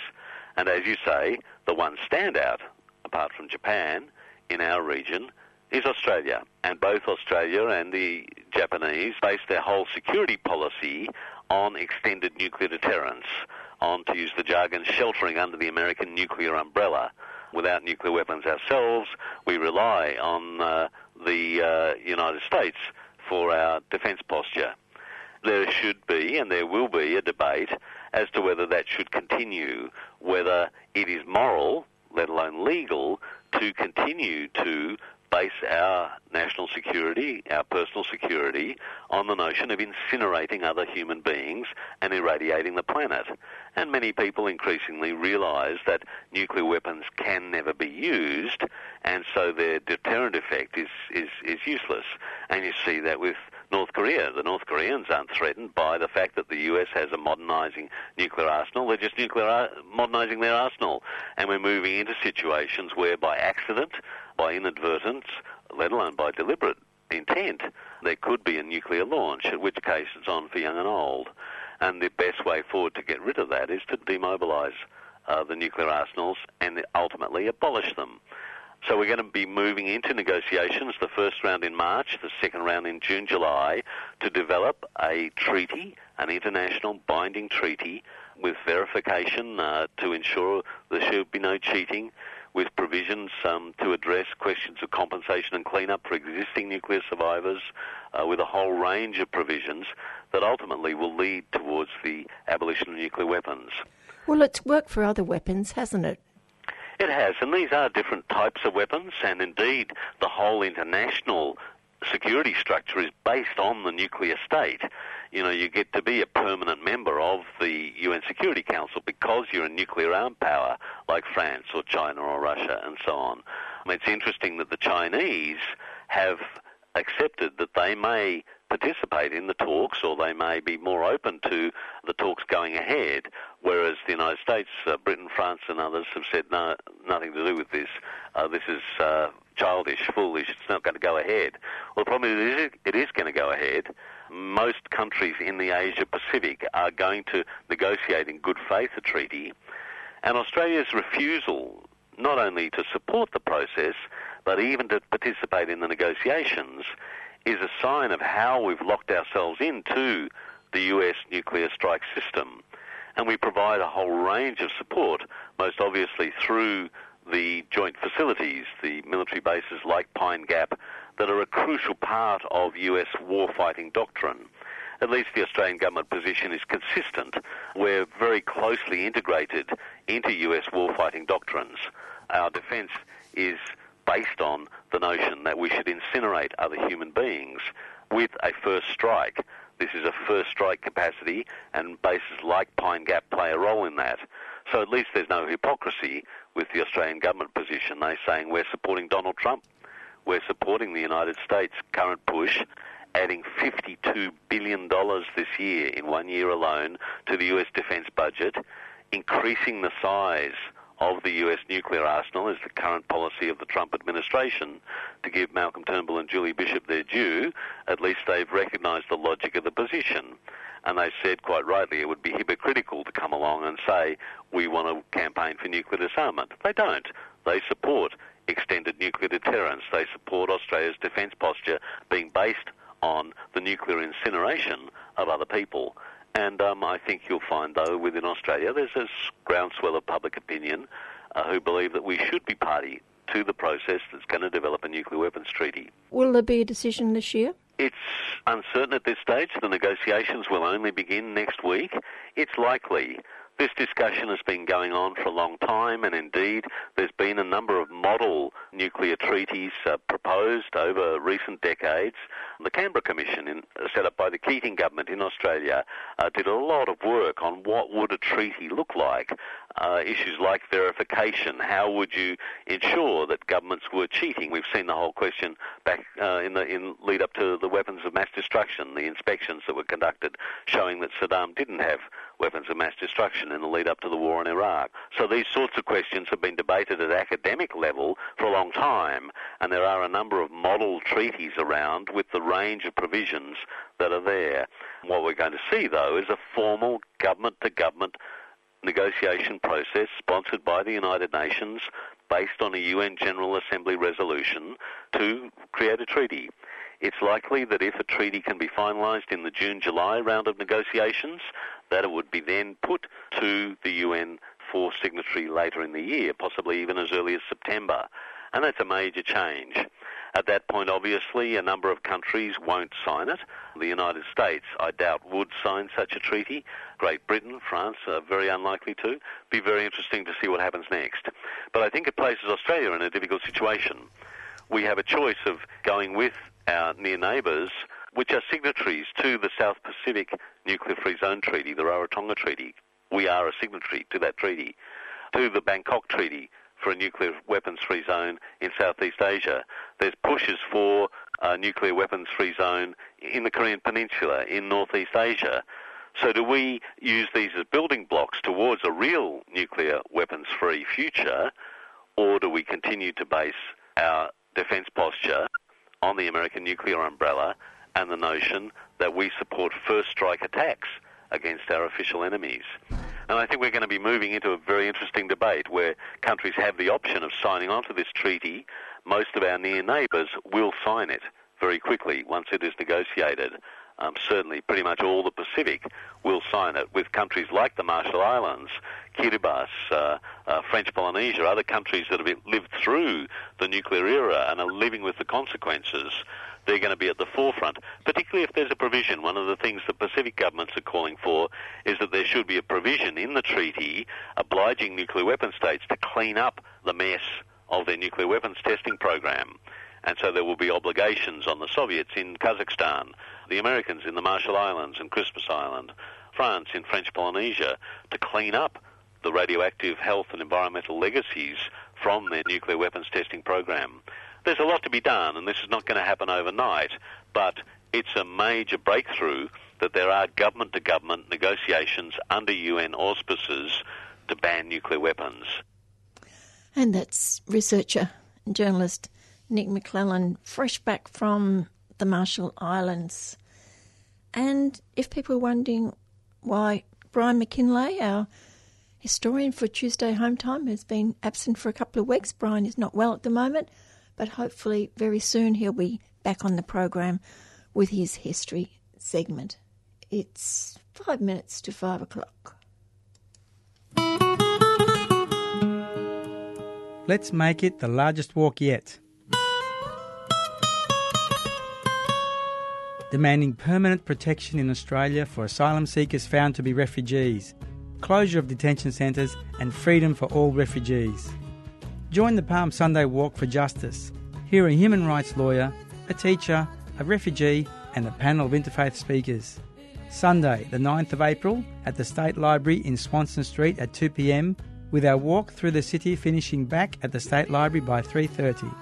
And as you say, the one standout, apart from Japan, in our region is Australia. And both Australia and the Japanese base their whole security policy on extended nuclear deterrence, on, to use the jargon, sheltering under the American nuclear umbrella. Without nuclear weapons ourselves, we rely on uh, the uh, United States for our defence posture. There should be and there will be a debate as to whether that should continue, whether it is moral, let alone legal, to continue to base our national security, our personal security, on the notion of incinerating other human beings and irradiating the planet. And many people increasingly realise that nuclear weapons can never be used, and so their deterrent effect is, is, is useless. And you see that with North Korea. The North Koreans aren't threatened by the fact that the US has a modernising nuclear arsenal. They're just nuclear ar- modernising their arsenal. And we're moving into situations where by accident, by inadvertence, let alone by deliberate intent, there could be a nuclear launch, at which case it's on for young and old. And the best way forward to get rid of that is to demobilise uh, the nuclear arsenals and ultimately abolish them. So we're going to be moving into negotiations, the first round in March, the second round in June, July, to develop a treaty, an international binding treaty with verification uh, to ensure there should be no cheating, with provisions um, to address questions of compensation and cleanup for existing nuclear survivors, uh, with a whole range of provisions that ultimately will lead towards the abolition of nuclear weapons. Well, it's worked for other weapons, hasn't it? It has, and these are different types of weapons, and indeed the whole international security structure is based on the nuclear state. You know, you get to be a permanent member of the UN Security Council because you're a nuclear armed power like France or China or Russia and so on. I mean it's interesting that the Chinese have accepted that they may participate in the talks or they may be more open to the talks going ahead, whereas the United States, uh, Britain, France and others have said no, nothing to do with this. Uh, this is uh, childish, foolish, it's not going to go ahead. Well, the problem is it is going to go ahead. Most countries in the Asia Pacific are going to negotiate in good faith a treaty, and Australia's refusal not only to support the process, but even to participate in the negotiations is a sign of how we've locked ourselves into the US nuclear strike system. And we provide a whole range of support, most obviously through the joint facilities, the military bases like Pine Gap, that are a crucial part of US warfighting doctrine. At least the Australian government position is consistent. We're very closely integrated into US warfighting doctrines. Our defence is based on the notion that we should incinerate other human beings with a first strike. This is a first strike capacity, and bases like Pine Gap play a role in that. So at least there's no hypocrisy with the Australian government position. They're saying we're supporting Donald Trump. We're supporting the United States' current push, adding $52 billion this year in one year alone to the US defence budget, increasing the size of the US nuclear arsenal is the current policy of the Trump administration. To give Malcolm Turnbull and Julie Bishop their due, at least they've recognised the logic of the position. And they said quite rightly it would be hypocritical to come along and say we want to campaign for nuclear disarmament. They don't. They support extended nuclear deterrence. They support Australia's defence posture being based on the nuclear incineration of other people. And um, I think you'll find, though, within Australia, there's a groundswell of public opinion uh, who believe that we should be party to the process that's going to develop a nuclear weapons treaty. Will there be a decision this year? It's uncertain at this stage. The negotiations will only begin next week. It's likely this discussion has been going on for a long time, and indeed, there's been a number of model nuclear treaties uh, proposed over recent decades. The Canberra Commission, in, set up by the Keating government in Australia, uh, did a lot of work on what would a treaty look like. Uh, issues like verification. How would you ensure that governments were cheating? We've seen the whole question back uh, in the in lead up to the weapons of mass destruction, the inspections that were conducted showing that Saddam didn't have weapons of mass destruction in the lead up to the war in Iraq. So these sorts of questions have been debated at academic level for a long time, and there are a number of model treaties around with the range of provisions that are there. What we're going to see, though, is a formal government to government negotiation process sponsored by the United Nations based on a UN General Assembly resolution to create a treaty. It's likely that if a treaty can be finalised in the June-July round of negotiations, that it would be then put to the UN for signatory later in the year, possibly even as early as September. And that's a major change. At that point, obviously, a number of countries won't sign it. The United States, I doubt, would sign such a treaty. Great Britain, France are very unlikely to. Be very interesting to see what happens next. But I think it places Australia in a difficult situation. We have a choice of going with our near neighbours, which are signatories to the South Pacific Nuclear Free Zone Treaty, the Rarotonga Treaty. We are a signatory to that treaty. To the Bangkok Treaty, for a nuclear weapons free zone in Southeast Asia. There's pushes for a nuclear weapons free zone in the Korean Peninsula, in Northeast Asia. So do we use these as building blocks towards a real nuclear weapons free future, or do we continue to base our defence posture on the American nuclear umbrella and the notion that we support first strike attacks against our official enemies? And I think we're going to be moving into a very interesting debate where countries have the option of signing on to this treaty. Most of our near neighbours will sign it very quickly once it is negotiated. Um, certainly, pretty much all the Pacific will sign it, with countries like the Marshall Islands, Kiribati, uh, uh, French Polynesia, other countries that have lived through the nuclear era and are living with the consequences they're going to be at the forefront, particularly if there's a provision. One of the things the Pacific governments are calling for is that there should be a provision in the treaty obliging nuclear weapon states to clean up the mess of their nuclear weapons testing program. And so there will be obligations on the Soviets in Kazakhstan, the Americans in the Marshall Islands and Christmas Island, France in French Polynesia to clean up the radioactive health and environmental legacies from their nuclear weapons testing program there's a lot to be done, and this is not going to happen overnight, but it's a major breakthrough that there are government to government negotiations under UN auspices to ban nuclear weapons. And that's researcher and journalist Nick Maclellan, fresh back from the Marshall Islands. And if people are wondering why Brian McKinlay, our historian for Tuesday Home Time, has been absent for a couple of weeks, Brian is not well at the moment but hopefully very soon he'll be back on the program with his history segment. It's five minutes to five o'clock. Let's make it the largest walk yet. Demanding permanent protection in Australia for asylum seekers found to be refugees, closure of detention centres, and freedom for all refugees. Join the Palm Sunday Walk for Justice. Hear a human rights lawyer, a teacher, a refugee, and a panel of interfaith speakers. Sunday, the 9th of April, at the State Library in Swanson Street at 2 pm, with our walk through the city finishing back at the State Library by 3:30.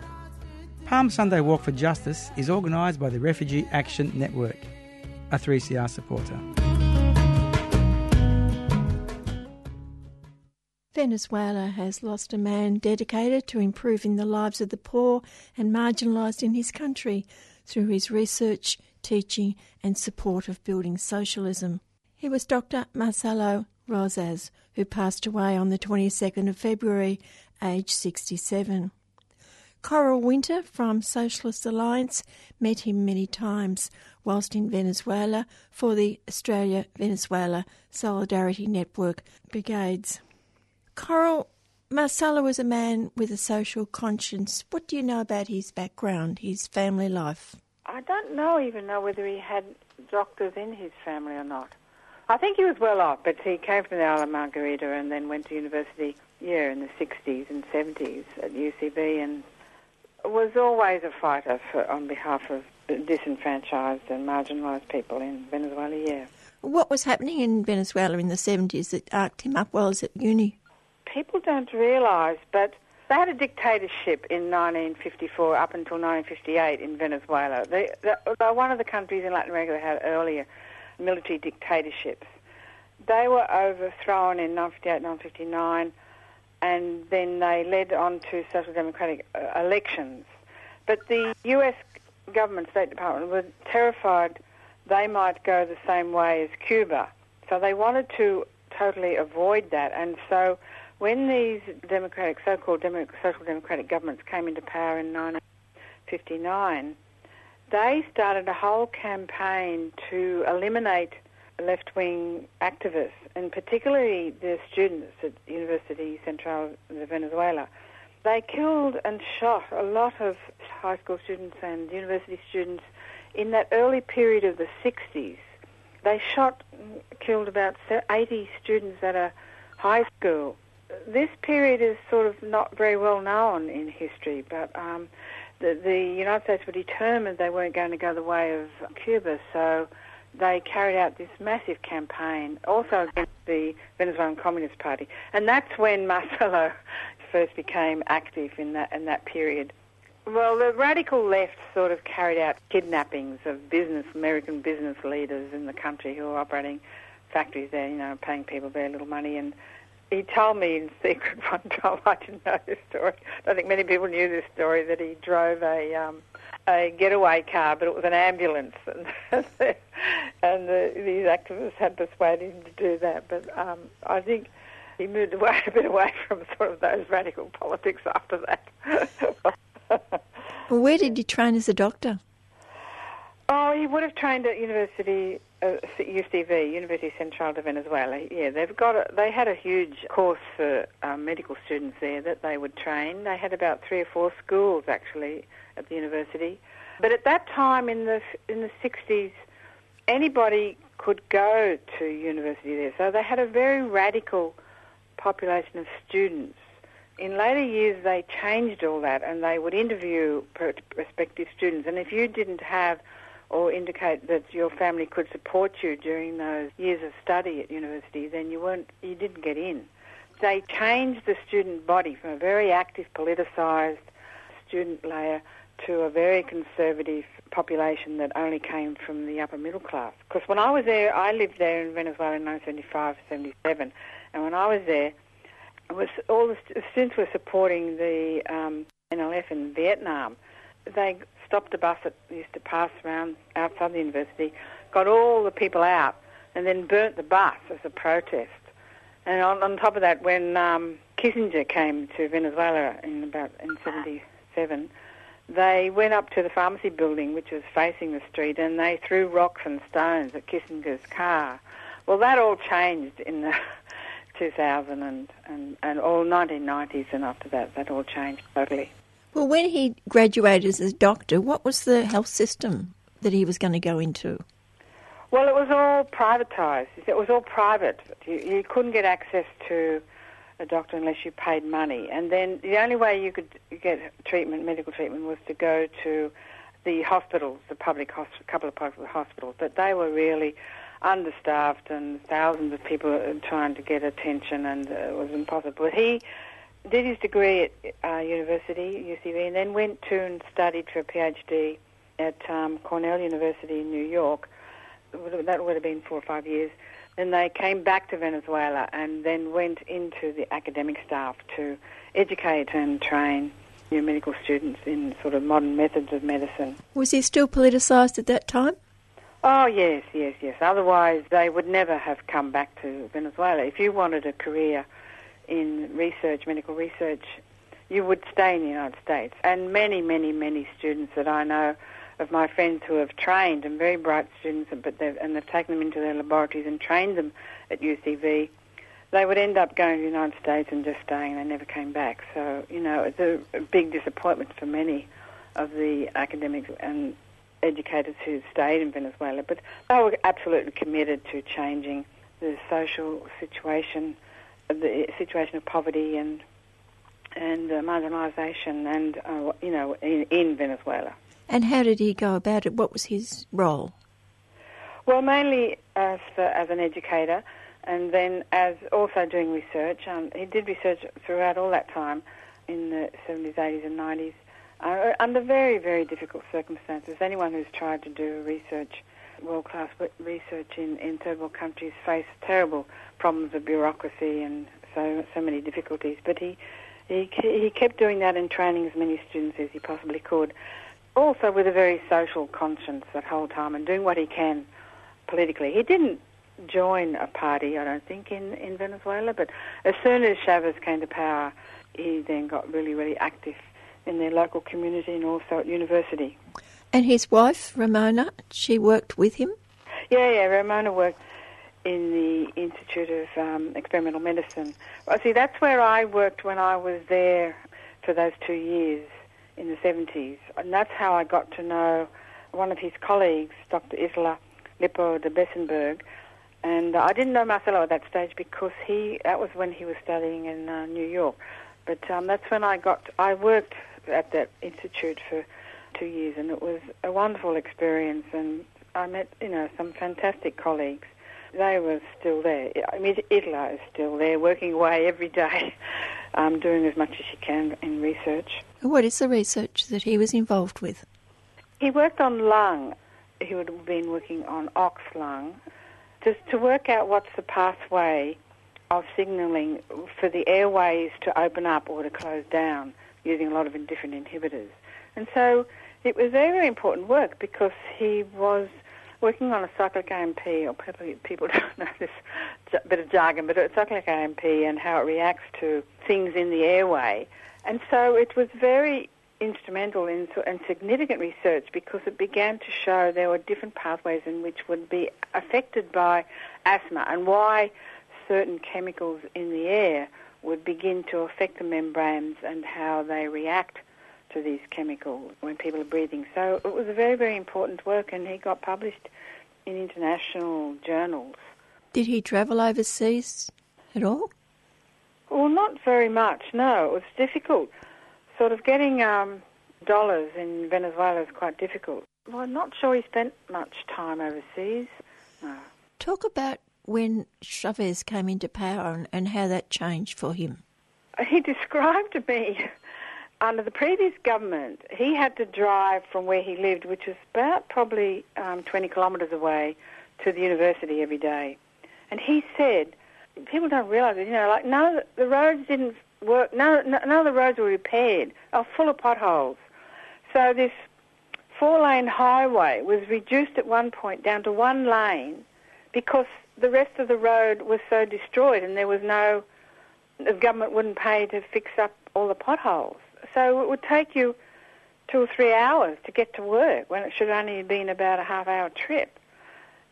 Palm Sunday Walk for Justice is organised by the Refugee Action Network, a 3CR supporter. Venezuela has lost a man dedicated to improving the lives of the poor and marginalised in his country through his research, teaching, and support of building socialism. He was Dr. Marcelo Rosas, who passed away on the 22nd of February, aged 67. Coral Wynter from Socialist Alliance met him many times whilst in Venezuela for the Australia Venezuela Solidarity Network brigades. Coral, Marcelo was a man with a social conscience. What do you know about his background, his family life? I don't know even know whether he had doctors in his family or not. I think he was well off, but he came from the Island Margarita and then went to university, yeah, in the 60s and 70s at UCV and was always a fighter for, on behalf of disenfranchised and marginalised people in Venezuela, yeah. What was happening in Venezuela in the 70s that arced him up while he was at uni? people don't realise, but they had a dictatorship in 1954 up until 1958 in Venezuela. They, they're one of the countries in Latin America that had earlier military dictatorships. They were overthrown in 1958, 1959, and then they led on to social democratic uh, elections. But the US government, State Department, were terrified they might go the same way as Cuba. So they wanted to totally avoid that. And so when these democratic, so-called social democratic governments came into power in 1959, they started a whole campaign to eliminate left-wing activists, and particularly the students at University Central de Venezuela. They killed and shot a lot of high school students and university students in that early period of the 60s. They shot, killed about 80 students at a high school. This period is sort of not very well known in history, but um, the, the United States were determined they weren't going to go the way of Cuba, so they carried out this massive campaign, also against the Venezuelan Communist Party, and that's when Marcelo [LAUGHS] first became active in that in that period. Well, the radical left sort of carried out kidnappings of business, American business leaders in the country who were operating factories there, you know, paying people very little money. And he told me in secret [LAUGHS] one time, I didn't know this story. I think many people knew this story, that he drove a um, a getaway car, but it was an ambulance. [LAUGHS] And, and the, these activists had persuaded him to do that. But um, I think he moved away [LAUGHS] a bit away from sort of those radical politics after that. well, where did he train as a doctor? Oh, he would have trained at University uh, UCV, University Central de Venezuela. Yeah, they've got a, they had a huge course for um, medical students there that they would train. They had about three or four schools actually at the university. But at that time in the in the 60s, anybody could go to university there. So they had a very radical population of students in later years, they changed all that and they would interview prospective students. And if you didn't have or indicate that your family could support you during those years of study at university, then you weren't, you didn't get in. They changed the student body from a very active, politicised student layer to a very conservative population that only came from the upper middle class. Because when I was there, I lived there in Venezuela in 1975, 77, and when I was there, was all the students were supporting the um, NLF in Vietnam. They stopped a bus that used to pass around outside the university, got all the people out, and then burnt the bus as a protest. And on, on top of that, when um, Kissinger came to Venezuela in about in '77, they went up to the pharmacy building, which was facing the street, and they threw rocks and stones at Kissinger's car. Well, that all changed in the [LAUGHS] 2000 and, and, and all 1990s and after that, that all changed totally. Well, when he graduated as a doctor, what was the health system that he was going to go into? Well, it was all privatised. It was all private. You, you couldn't get access to a doctor unless you paid money. And then the only way you could get treatment, medical treatment, was to go to the hospitals, the public hosp- couple of public hospitals. But they were really understaffed and thousands of people trying to get attention, and uh, it was impossible. But he did his degree at uh, university, UCV, and then went to and studied for a PhD at um, Cornell University in New York. That would have been four or five years. Then they came back to Venezuela and then went into the academic staff to educate and train new medical students in sort of modern methods of medicine. Was he still politicised at that time? Oh, yes, yes, yes. Otherwise, they would never have come back to Venezuela. If you wanted a career in research, medical research, you would stay in the United States. And many, many, many students that I know of my friends who have trained, and very bright students, but they've, and they've taken them into their laboratories and trained them at UCV, they would end up going to the United States and just staying. They never came back. So, you know, it's a, a big disappointment for many of the academics and educators who stayed in Venezuela, but they were absolutely committed to changing the social situation, the situation of poverty and and uh, marginalisation, and uh, you know, in, in Venezuela. And how did he go about it? What was his role? Well, mainly as uh, as an educator, and then as also doing research. Um, he did research throughout all that time in the 70s, 80s, and 90s uh, under very, very difficult circumstances. Anyone who's tried to do research, world-class research in, in third world countries face terrible problems of bureaucracy and so so many difficulties. But he he he kept doing that and training as many students as he possibly could. Also with a very social conscience that whole time and doing what he can politically. He didn't join a party, I don't think, in, in Venezuela. But as soon as Chavez came to power, he then got really, really active in their local community and also at university. And his wife, Ramona, she worked with him? Yeah, yeah, Ramona worked in the Institute of um, Experimental Medicine. Well, see, that's where I worked when I was there for those two years in the 70s. And that's how I got to know one of his colleagues, Dr. Itala Lippo de Bécemberg. And I didn't know Marcelo at that stage because he that was when he was studying in uh, New York. But um, that's when I got I worked at that institute for two years, and it was a wonderful experience. And I met you know some fantastic colleagues. They were still there. I mean, Itala is still there, working away every day, [LAUGHS] um, doing as much as she can in research. What is the research that he was involved with? He worked on lung. He would have been working on ox lung, just to work out what's the pathway of signalling for the airways to open up or to close down using a lot of different inhibitors. And so it was very, very important work because he was working on a cyclic AMP, or people, people [LAUGHS] don't know this bit of jargon, but a cyclic AMP and how it reacts to things in the airway. And so it was very instrumental in and significant research because it began to show there were different pathways in which would be affected by asthma and why certain chemicals in the air would begin to affect the membranes and how they react to these chemicals when people are breathing. So it was a very, very important work and he got published in international journals. Did he travel overseas at all? Well, not very much, no. It was difficult sort of getting um, dollars in Venezuela is quite difficult. Well, I'm not sure he spent much time overseas. No. Talk about when Chavez came into power and, and how that changed for him. He [LAUGHS] described to me under the previous government, he had to drive from where he lived, which was about probably um, 20 kilometres away, to the university every day. And he said, people don't realise it, you know, like, none no, the roads didn't work. None, none of the roads were repaired. They were full of potholes. So this four-lane highway was reduced at one point down to one lane because the rest of the road was so destroyed and there was no, the government wouldn't pay to fix up all the potholes. So it would take you two or three hours to get to work when it should only have been about a half-hour trip.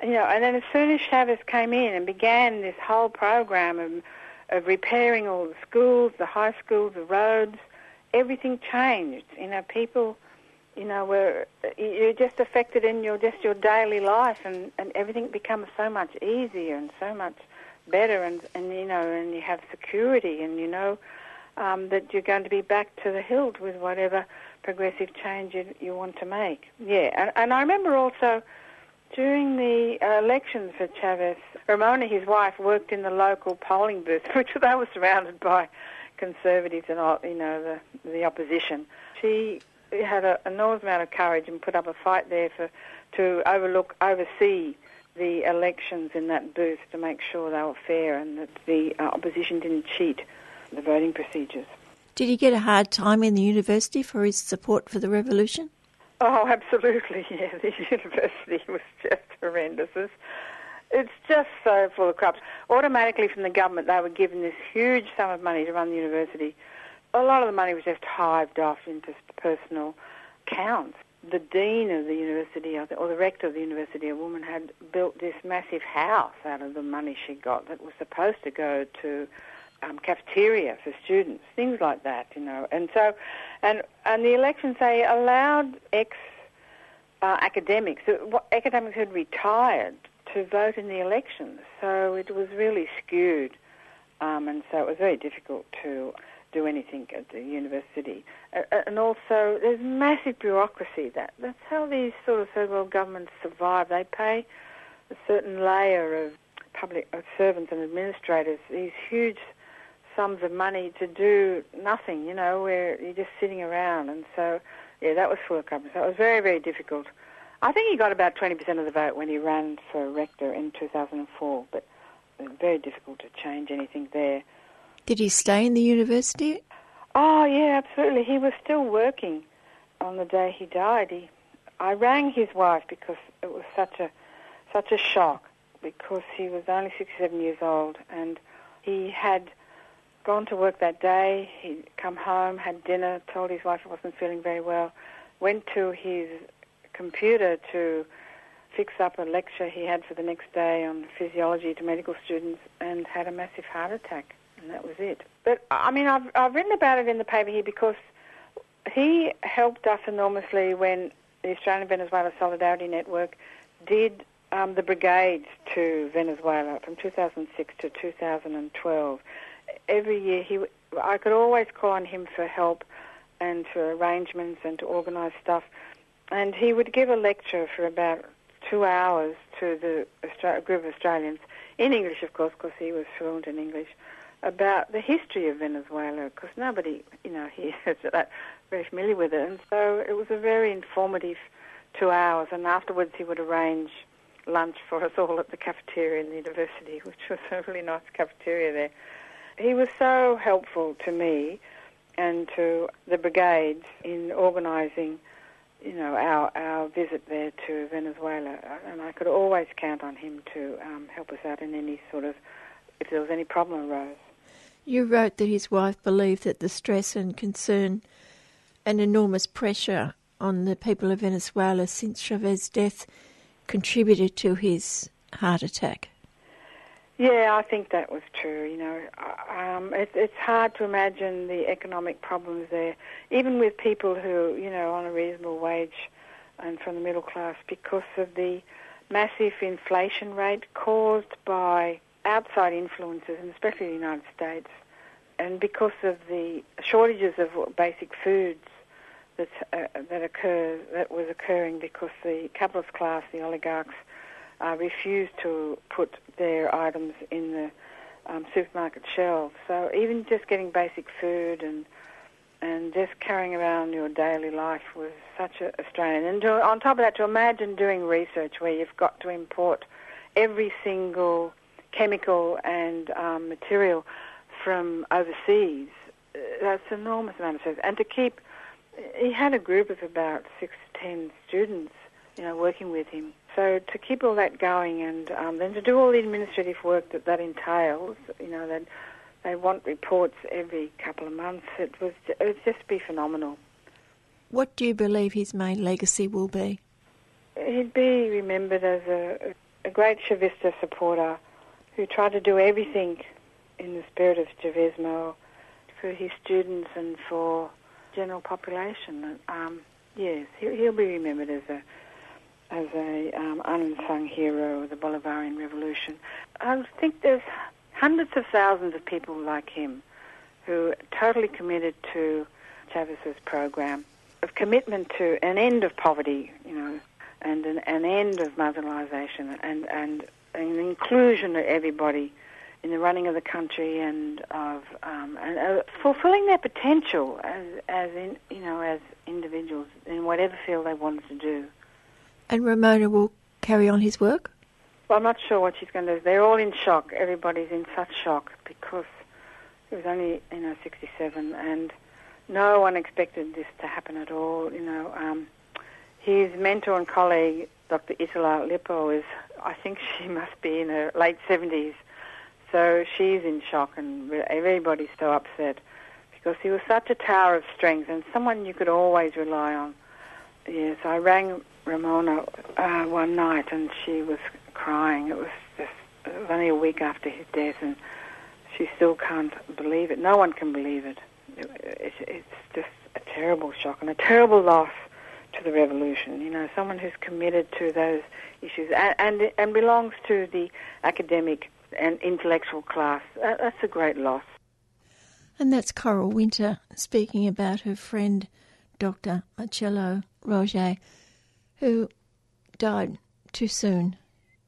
You know, and then as soon as Chavez came in and began this whole program of of repairing all the schools, the high schools, the roads. Everything changed. You know, people, you know, were you're just affected in your just your daily life, and and everything becomes so much easier and so much better, and and you know, and you have security, and you know um, that you're going to be back to the hilt with whatever progressive change you, you want to make. Yeah, and, and I remember also during the uh, elections for Chavez, Ramona, his wife, worked in the local polling booth, [LAUGHS] which they were surrounded by conservatives and you know the the opposition. She had an enormous amount of courage and put up a fight there for to overlook, oversee the elections in that booth to make sure they were fair and that the uh, opposition didn't cheat the voting procedures. Did he get a hard time in the university for his support for the revolution? Oh, [LAUGHS] absolutely, yeah. The [LAUGHS] university was just horrendous. It's, it's just so full of corruption. Automatically from the government, they were given this huge sum of money to run the university. A lot of the money was just hived off into personal accounts. The dean of the university, or the rector of the university, a woman had built this massive house out of the money she got that was supposed to go to um, cafeteria for students, things like that, you know. And so, and and the elections they allowed ex uh, academics, uh, academics who had retired, to vote in the elections. So it was really skewed, um, and so it was very difficult to do anything at the university. Uh, and also, there's massive bureaucracy. That that's how these sort of world governments survive. They pay a certain layer of public servants and administrators these huge sums of money to do nothing, you know, where you're just sitting around. And so, yeah, that was full of corruption. So it was very, very difficult. I think he got about 20% of the vote when he ran for rector in 2004, but very difficult to change anything there. Did he stay in the university? Oh, yeah, absolutely. He was still working on the day he died. He, I rang his wife because it was such a such a shock because he was only 67 years old and he had gone to work that day. He'd come home, had dinner, told his wife he wasn't feeling very well, went to his computer to fix up a lecture he had for the next day on physiology to medical students and had a massive heart attack, and that was it. But I mean, I've, I've written about it in the paper here because he helped us enormously when the Australian Venezuela Solidarity Network did um, the brigades to Venezuela from 2006 to 2012. Every year, he I could always call on him for help and for arrangements and to organise stuff. And he would give a lecture for about two hours to the Austra- group of Australians, in English, of course, because he was fluent in English, about the history of Venezuela, because nobody, you know, [LAUGHS] here is that very familiar with it. And so it was a very informative two hours. And afterwards, he would arrange lunch for us all at the cafeteria in the university, [LAUGHS] which was a really nice cafeteria there. He was so helpful to me and to the brigades in organising, you know, our our visit there to Venezuela, and I could always count on him to um, help us out in any sort of if there was any problem arose. You wrote that his wife believed that the stress and concern and enormous pressure on the people of Venezuela since Chavez's death contributed to his heart attack. Yeah, I think that was true. You know, um, it, it's hard to imagine the economic problems there, even with people who, you know, on a reasonable wage and from the middle class, because of the massive inflation rate caused by outside influences, and especially the United States, and because of the shortages of basic foods that uh, that occur that was occurring because the capitalist class, the oligarchs, uh, refused to put their items in the um, supermarket shelves. So even just getting basic food and and just carrying around your daily life was such a, a strain. And to, on top of that, to imagine doing research where you've got to import every single chemical and um, material from overseas, uh, that's an enormous amount of stress. And to keep, he had a group of about six to ten students, you know, working with him. So to keep all that going and um, then to do all the administrative work that that entails, you know, that they want reports every couple of months. It was it would just be phenomenal. What do you believe his main legacy will be? He'd be remembered as a, a great Chavista supporter who tried to do everything in the spirit of Chavismo for his students and for general population. Um, yes, he'll be remembered as a as a um, unsung hero of the Bolivarian Revolution. I think there's hundreds of thousands of people like him who totally committed to Chavez's program of commitment to an end of poverty, you know, and an, an end of marginalisation and, and an inclusion of everybody in the running of the country and of um, and, uh, fulfilling their potential as as in, you know as individuals in whatever field they wanted to do. And Ramona will carry on his work? Well, I'm not sure what she's going to do. They're all in shock. Everybody's in such shock because he was only, you know, 67, and no one expected this to happen at all. You know, um, his mentor and colleague, Dr. Itala Lippo, is, I think she [LAUGHS] must be in her late 70s. So she's in shock, and everybody's so upset because he was such a tower of strength and someone you could always rely on. Yes, I rang Ramona uh, one night, and she was crying. It was just it was only a week after his death, and she still can't believe it. No one can believe it. it, it it's just a terrible shock and a terrible loss to the revolution. You know, someone who's committed to those issues and and, and belongs to the academic and intellectual class. That, that's a great loss. And that's Coral Wynter speaking about her friend, Dr. Marcelo Roget, who died too soon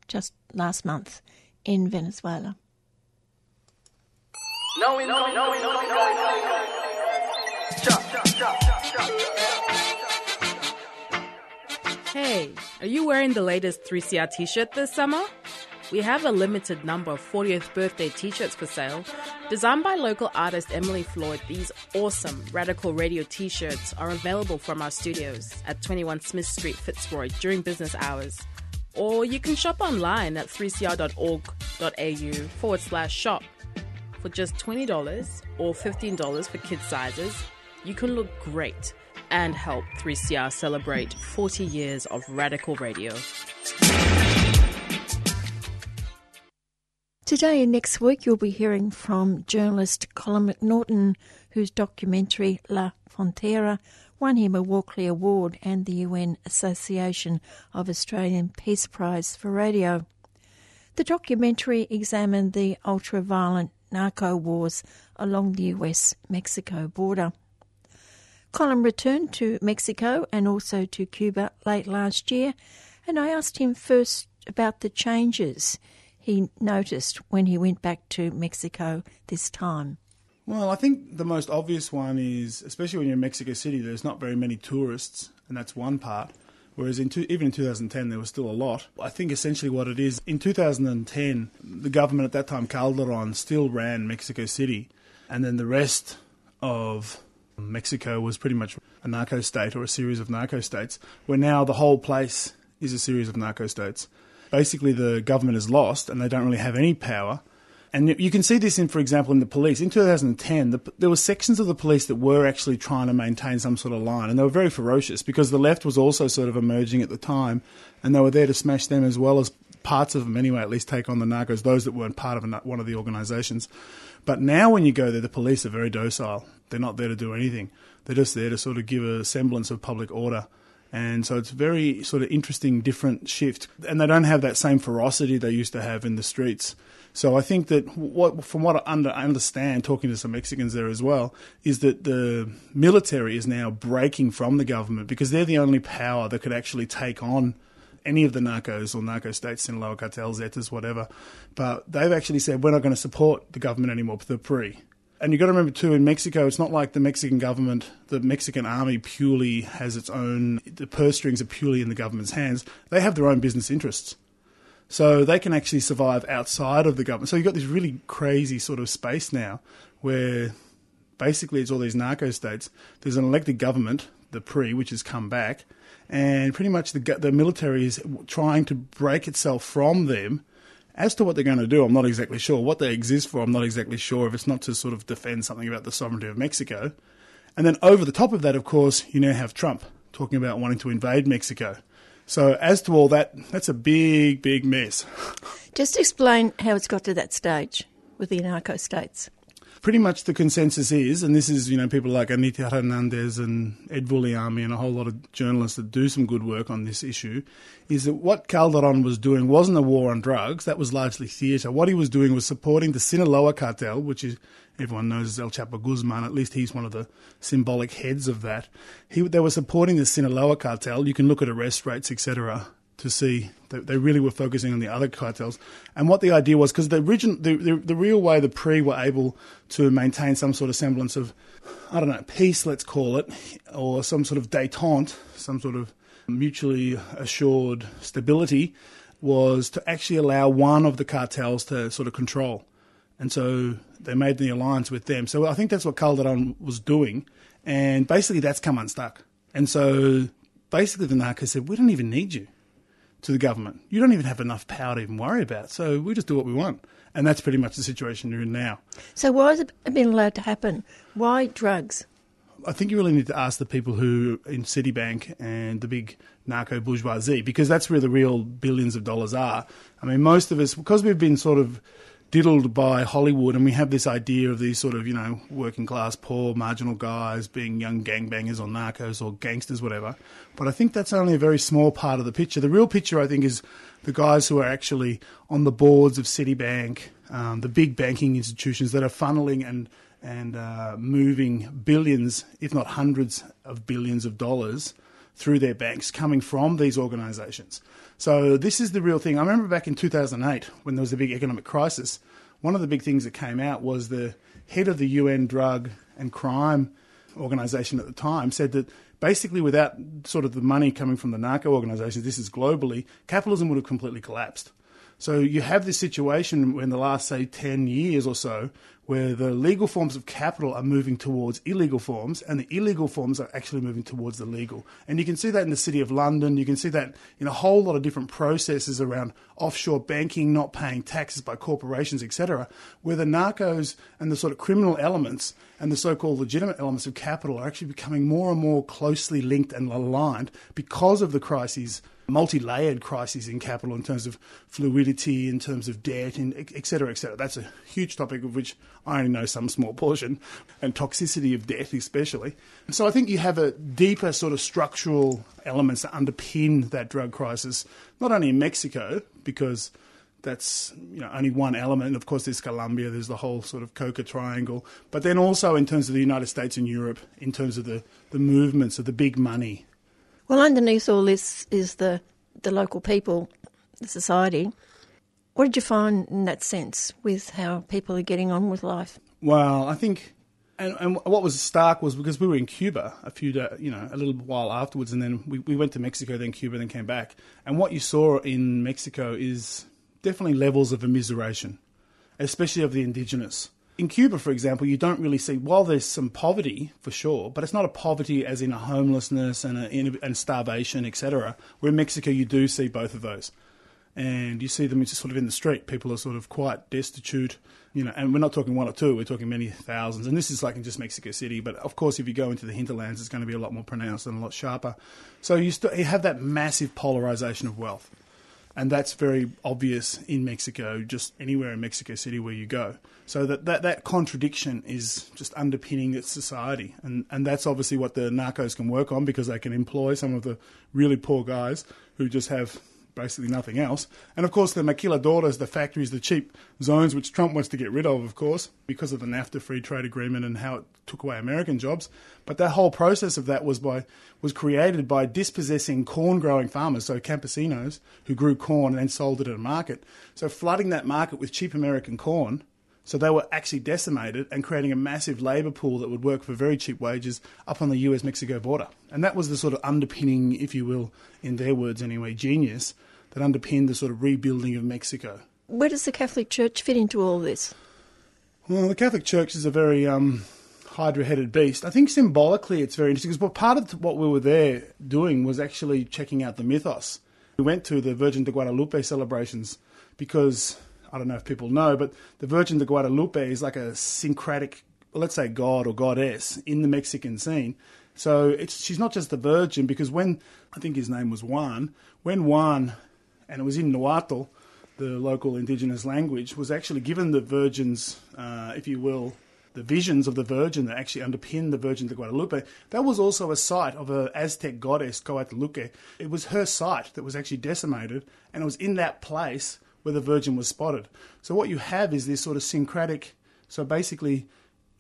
just last month in Venezuela. No, no, no, no, no, no, no. Hey, are you wearing the latest 3CR t shirt this summer? We have a limited number of 40th birthday t shirts for sale. Designed by local artist Emily Floyd, these awesome Radical Radio t shirts are available from our studios at 21 Smith Street, Fitzroy during business hours. or you can shop online at 3cr.org.au forward slash shop. For just $20 or $15 for kids' sizes, you can look great and help 3CR celebrate 40 years of radical radio. Today and next week, you'll be hearing from journalist Colin McNaughton, whose documentary La Frontera won him a Walkley Award and the UN Association of Australian Peace Prize for Radio. The documentary examined the ultra violent narco wars along the US Mexico border. Colin returned to Mexico and also to Cuba late last year, and I asked him first about the changes he noticed when he went back to Mexico this time. Well, I think the most obvious one is, especially when you're in Mexico City, there's not very many tourists, and that's one part. Whereas in two, even in 2010, there was still a lot. I think essentially what it is, in 2010, the government at that time, Calderon, still ran Mexico City, and then the rest of Mexico was pretty much a narco state or a series of narco states, where now the whole place is a series of narco states. Basically, the government is lost and they don't really have any power. And you can see this in, for example, in the police. In 2010, the, there were sections of the police that were actually trying to maintain some sort of line, and they were very ferocious because the left was also sort of emerging at the time, and they were there to smash them as well as parts of them anyway, at least take on the narcos, those that weren't part of one of the organisations. But now, when you go there, the police are very docile. They're not there to do anything. They're just there to sort of give a semblance of public order. And so it's very sort of interesting, different shift. And they don't have that same ferocity they used to have in the streets. So I think that what, from what I under, understand, talking to some Mexicans there as well, is that the military is now breaking from the government because they're the only power that could actually take on any of the narcos or narco states, Sinaloa cartels, Zetas, whatever. But they've actually said we're not going to support the government anymore, the PRI. And you've got to remember too, in Mexico, it's not like the Mexican government, the Mexican army purely has its own, the purse strings are purely in the government's hands. They have their own business interests. So they can actually survive outside of the government. So you've got this really crazy sort of space now where basically it's all these narco states. There's an elected government, the PRI, which has come back, and pretty much the, the military is trying to break itself from them. As to what they're going to do, I'm not exactly sure. What they exist for, I'm not exactly sure. If it's not to sort of defend something about the sovereignty of Mexico. And then over the top of that, of course, you now have Trump talking about wanting to invade Mexico. So as to all that, that's a big, big mess. [LAUGHS] Just explain how it's got to that stage with the narco states. Pretty much the consensus is, and this is, you know, people like Anita Hernandez and Ed Vulliamy and a whole lot of journalists that do some good work on this issue, is that what Calderon was doing wasn't a war on drugs, that was largely theatre. What he was doing was supporting the Sinaloa cartel, which is everyone knows El Chapo Guzman. At least he's one of the symbolic heads of that. He, they were supporting the Sinaloa cartel. You can look at arrest rates, etc., to see that they really were focusing on the other cartels. And what the idea was, because the, the, the, the real way the PRI were able to maintain some sort of semblance of, I don't know, peace, let's call it, or some sort of detente, some sort of mutually assured stability, was to actually allow one of the cartels to sort of control. And so they made the alliance with them. So I think that's what Calderon was doing. And basically, that's come unstuck. And so basically, the narcos said, We don't even need you to the government. You don't even have enough power to even worry about. So we just do what we want. And that's pretty much the situation you're in now. So why has it been allowed to happen? Why drugs? I think you really need to ask the people who in Citibank and the big narco bourgeoisie because that's where the real billions of dollars are. I mean, most of us, because we've been sort of diddled by Hollywood, and we have this idea of these sort of, you know, working class, poor, marginal guys being young gangbangers or narcos or gangsters, whatever. But I think that's only a very small part of the picture. The real picture, I think, is the guys who are actually on the boards of Citibank, um, the big banking institutions that are funneling and and uh, moving billions, if not hundreds of billions of dollars through their banks coming from these organisations. So this is the real thing. I remember back in 2008 when there was a big economic crisis, one of the big things that came out was the head of the UN drug and crime organisation at the time said that basically without sort of the money coming from the narco organisations, this is globally, capitalism would have completely collapsed. So you have this situation in the last, say, 10 years or so, where the legal forms of capital are moving towards illegal forms, and the illegal forms are actually moving towards the legal. And you can see that in the City of London. You can see that in a whole lot of different processes around offshore banking, not paying taxes by corporations, etc., where the narcos and the sort of criminal elements and the so-called legitimate elements of capital are actually becoming more and more closely linked and aligned because of the crises multi-layered crises in capital in terms of fluidity, in terms of debt, and et cetera, et cetera. That's a huge topic of which I only know some small portion, and toxicity of debt especially. So I think you have a deeper sort of structural elements that underpin that drug crisis, not only in Mexico, because that's you know only one element. Of course, there's Colombia, there's the whole sort of Coca Triangle, but then also in terms of the United States and Europe, in terms of the, the movements of the big money well, underneath all this is the, the local people, the society. What did you find in that sense with how people are getting on with life? Well, I think, and, and what was stark was because we were in Cuba a few, days, you know, a little while afterwards, and then we, we went to Mexico, then Cuba, then came back. And what you saw in Mexico is definitely levels of immiseration, especially of the indigenous in Cuba, for example, you don't really see, while there's some poverty for sure, but it's not a poverty as in a homelessness and, a, and starvation, etc. Where in Mexico, you do see both of those. And you see them just sort of in the street. People are sort of quite destitute, you know, and we're not talking one or two, we're talking many thousands. And this is like in just Mexico City. But of course, if you go into the hinterlands, it's going to be a lot more pronounced and a lot sharper. So you, st- you have that massive polarization of wealth. And that's very obvious in Mexico, just anywhere in Mexico City where you go. So that, that, that contradiction is just underpinning its society. And, and that's obviously what the narcos can work on because they can employ some of the really poor guys who just have basically nothing else. And of course, the maquiladoras, the factories, the cheap zones, which Trump wants to get rid of, of course, because of the NAFTA free trade agreement and how it took away American jobs. But that whole process of that was by was created by dispossessing corn growing farmers, so campesinos who grew corn and then sold it at a market. So flooding that market with cheap American corn so they were actually decimated and creating a massive labour pool that would work for very cheap wages up on the US Mexico border. And that was the sort of underpinning, if you will, in their words anyway, genius that underpinned the sort of rebuilding of Mexico. Where does the Catholic Church fit into all this? Well, the Catholic Church is a very um, hydra headed beast. I think symbolically it's very interesting because part of what we were there doing was actually checking out the mythos. We went to the Virgin de Guadalupe celebrations because I don't know if people know, but the Virgin de Guadalupe is like a syncretic, let's say, god or goddess in the Mexican scene. So she's not just the Virgin because when I think his name was Juan, when Juan, and it was in Nahuatl, the local indigenous language, was actually given the Virgin's, uh, if you will, the visions of the Virgin that actually underpin the Virgin de Guadalupe. That was also a site of an Aztec goddess, Coatlicue. It was her site that was actually decimated, and it was in that place where the Virgin was spotted. So what you have is this sort of syncretic. So basically,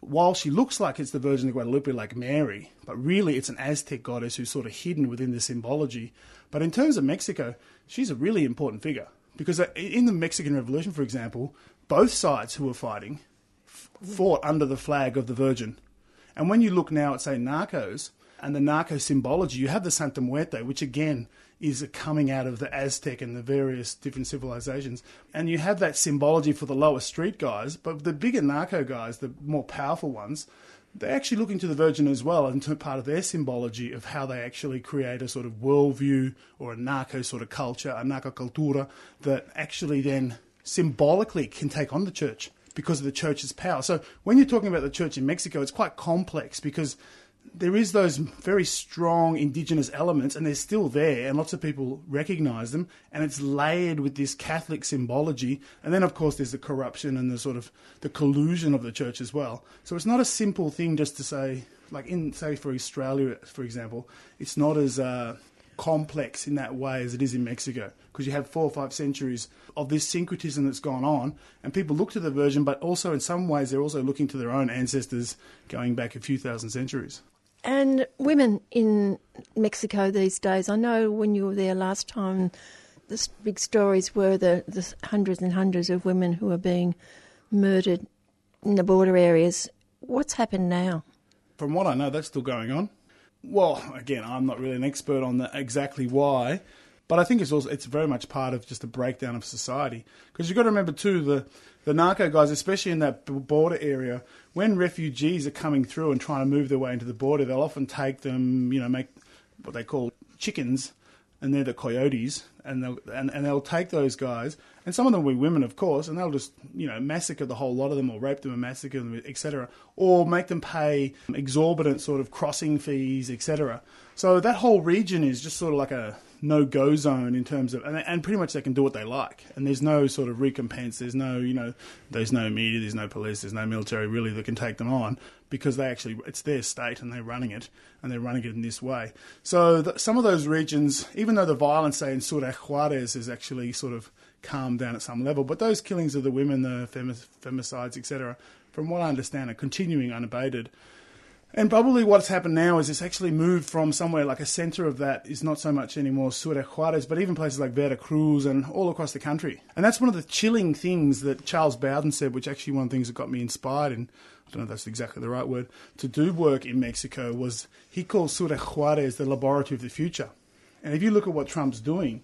while she looks like it's the Virgin of Guadalupe, like Mary, but really it's an Aztec goddess who's sort of hidden within the symbology. But in terms of Mexico, she's a really important figure because uh, in the Mexican Revolution, for example, both sides who were fighting fought under the flag of the Virgin. And when you look now at, say, Narcos and the narco symbology, you have the Santa Muerte, which again is coming out of the Aztec and the various different civilizations. And you have that symbology for the lower street guys, but the bigger narco guys, the more powerful ones, they're actually looking to the Virgin as well and to part of their symbology of how they actually create a sort of worldview or a narco sort of culture, a narco cultura, that actually then symbolically can take on the church because of the church's power. So when you're talking about the church in Mexico, it's quite complex because there is those very strong indigenous elements and they're still there and lots of people recognize them and it's layered with this catholic symbology. And then of course there's the corruption and the sort of the collusion of the church as well. So it's not a simple thing just to say like in say for australia for example it's not as uh, complex in that way as it is in mexico because you have four or five centuries of this syncretism that's gone on and people look to the virgin but also in some ways they're also looking to their own ancestors going back a few thousand centuries and women in Mexico these days, I know when you were there last time, the big stories were the, the hundreds and hundreds of women who are being murdered in the border areas. What's happened now? From what I know, that's still going on. Well, again, I'm not really an expert on that, exactly why, But I think it's also it's very much part of just a breakdown of society because you've got to remember too the the narco guys, especially in that border area, when refugees are coming through and trying to move their way into the border, they'll often take them, you know, make what they call chickens, and they're the coyotes, and they'll and, and they'll take those guys, and some of them will be women, of course, and they'll just you know massacre the whole lot of them, or rape them and massacre them, etc., or make them pay exorbitant sort of crossing fees, etc. So that whole region is just sort of like a no go zone in terms of, and, and pretty much they can do what they like, and there's no sort of recompense. There's no, you know, there's no media, there's no police, there's no military really that can take them on because they actually it's their state and they're running it, and they're running it in this way. So some of those regions, even though the violence, say in Ciudad Juarez, is actually sort of calmed down at some level, but those killings of the women, the femicides, etc., from what I understand, are continuing unabated. And probably what's happened now is it's actually moved from somewhere like a centre of that is not so much anymore Ciudad Juarez, but even places like Veracruz and all across the country. And that's one of the chilling things that Charles Bowden said, which actually one of the things that got me inspired, and I don't know if that's exactly the right word, to do work in Mexico was he calls Ciudad Juarez the laboratory of the future. And if you look at what Trump's doing,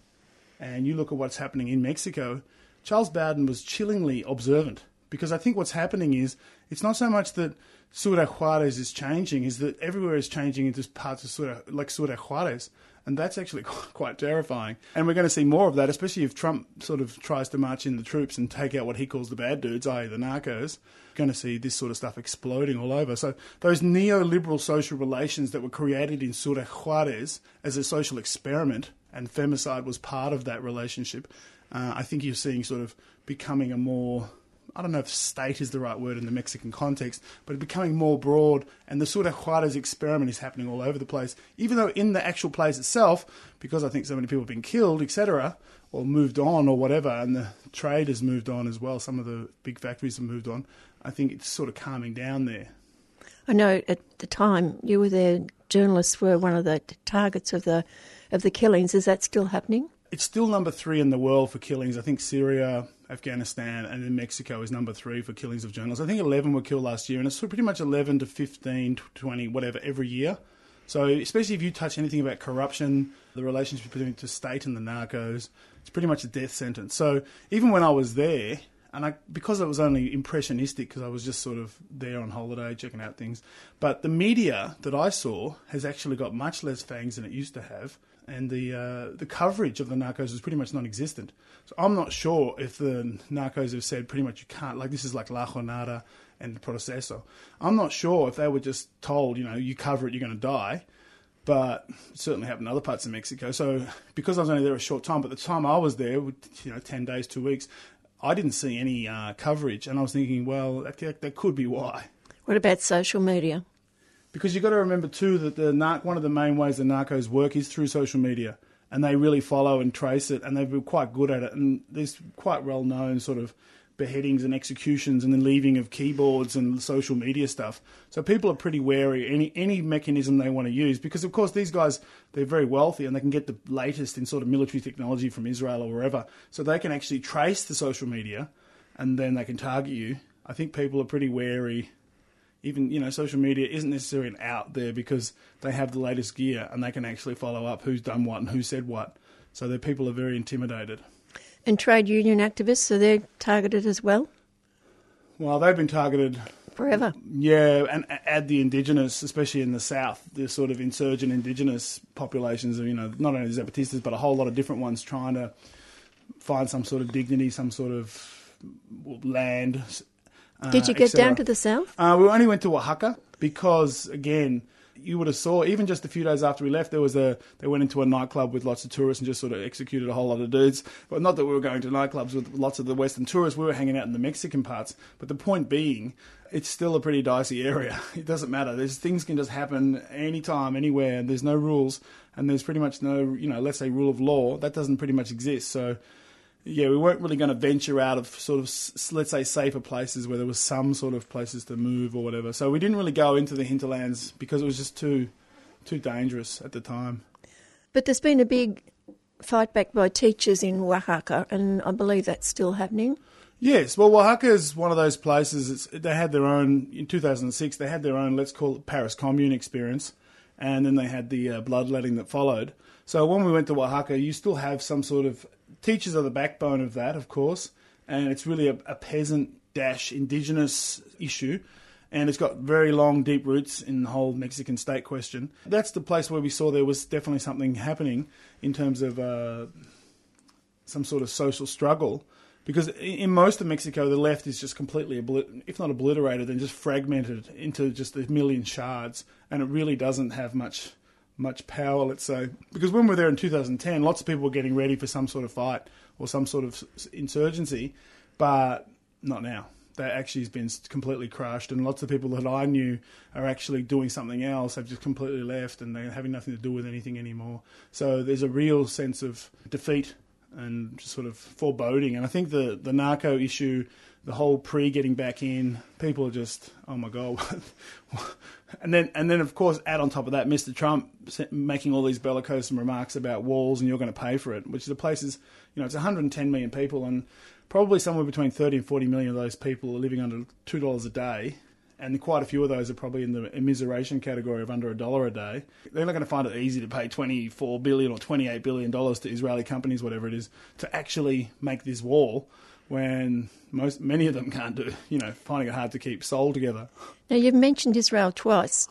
and you look at what's happening in Mexico, Charles Bowden was chillingly observant because I think what's happening is it's not so much that Ciudad Juarez is changing, is that everywhere is changing into parts of Ciudad, like Ciudad Juarez. And that's actually [LAUGHS] quite terrifying. And we're going to see more of that, especially if Trump sort of tries to march in the troops and take out what he calls the bad dudes, i.e., the narcos. Going to see this sort of stuff exploding all over. So, those neoliberal social relations that were created in Ciudad Juarez as a social experiment, and femicide was part of that relationship, uh, I think you're seeing sort of becoming a more I don't know if state is the right word in the Mexican context, but becoming more broad. And the Ciudad Juarez experiment is happening all over the place, even though in the actual place itself, because I think so many people have been killed, etc., or moved on or whatever, and the trade has moved on as well. Some of the big factories have moved on. I think it's sort of calming down there. I know at the time you were there, journalists were one of the targets of the of the killings. Is that still happening? It's still number three in the world for killings. I think Syria, Afghanistan, and then Mexico is number three for killings of journalists. I think 11 were killed last year, and it's pretty much 11 to 15, 20, whatever, every year. So, especially if you touch anything about corruption, the relationship between the state and the narcos, it's pretty much a death sentence. So, even when I was there, and I because it was only impressionistic, because I was just sort of there on holiday checking out things, but the media that I saw has actually got much less fangs than it used to have and the uh, the coverage of the narcos is pretty much non-existent. So I'm not sure if the narcos have said pretty much you can't like this is like La Jornada and Proceso. I'm not sure if they were just told you know you cover it you're going to die, but it certainly happened in other parts of Mexico. So because I was only there a short time, but the time I was there, you know, ten days, two weeks, I didn't see any uh, coverage, and I was thinking, well, that, that could be why. What about social media? Because you've got to remember too that the one of the main ways the narcos work is through social media, and they really follow and trace it, and they've been quite good at it. And there's quite well known sort of beheadings and executions and the leaving of keyboards and social media stuff. So people are pretty wary any any mechanism they want to use because of course these guys they're very wealthy and they can get the latest in sort of military technology from Israel or wherever. So they can actually trace the social media and then they can target you. I think people are pretty wary even you know social media isn't necessarily out there because they have the latest gear and they can actually follow up who's done what and who said what. So the people are very intimidated. And trade union activists are they targeted as well? Well, they've been targeted forever. Yeah, and add the indigenous, especially in the south, the sort of insurgent indigenous populations of you know not only the Zapatistas but a whole lot of different ones trying to find some sort of dignity, some sort of land did you get down to the south? Uh, we only went to Oaxaca because, again, you would have saw even just a few days after we left, there was a they went into a nightclub with lots of tourists and just sort of executed a whole lot of dudes. But not that we were going to nightclubs with lots of the Western tourists. We were hanging out in the Mexican parts. But the point being, it's still a pretty dicey area. [LAUGHS] It doesn't matter. There's things can just happen anytime, anywhere. There's no rules, and there's pretty much no you know let's say rule of law that doesn't pretty much exist. So yeah, we weren't really going to venture out of sort of let's say safer places where there was some sort of places to move or whatever. So we didn't really go into the hinterlands because it was just too too dangerous at the time. But there's been a big fight back by teachers in Oaxaca, and I believe that's still happening. Yes, well, Oaxaca is one of those places. they had their own in 2006. They had their own, let's call it Paris Commune experience, and then they had the uh, bloodletting that followed. So when we went to Oaxaca, you still have some sort of teachers are the backbone of that, of course, and it's really a, a peasant dash indigenous issue. And it's got very long, deep roots in the whole Mexican state question. That's the place where we saw there was definitely something happening in terms of uh, some sort of social struggle. Because in most of Mexico, the left is just completely, if not obliterated, then just fragmented into just a million shards, and it really doesn't have much much power, let's say. Because when we were there in 2010, lots of people were getting ready for some sort of fight or some sort of insurgency, but not now. That actually has been completely crushed, and lots of people that I knew are actually doing something else. They've just completely left, and they're having nothing to do with anything anymore. So there's a real sense of defeat and just sort of foreboding. And I think the the narco issue, the whole PRI getting back in, people are just oh my god. [LAUGHS] and then and then of course add on top of that, Mr. Trump making all these bellicose remarks about walls and you're going to pay for it, which the place is you know it's 110 million people and probably somewhere between 30 and 40 million of those people are living under two dollars a day and quite a few of those are probably in the immiseration category of under a dollar a day. They're not going to find it easy to pay 24 billion or 28 billion dollars to Israeli companies, whatever it is, to actually make this wall when most many of them can't do. You know, finding it hard to keep soul together. Now you've mentioned Israel twice.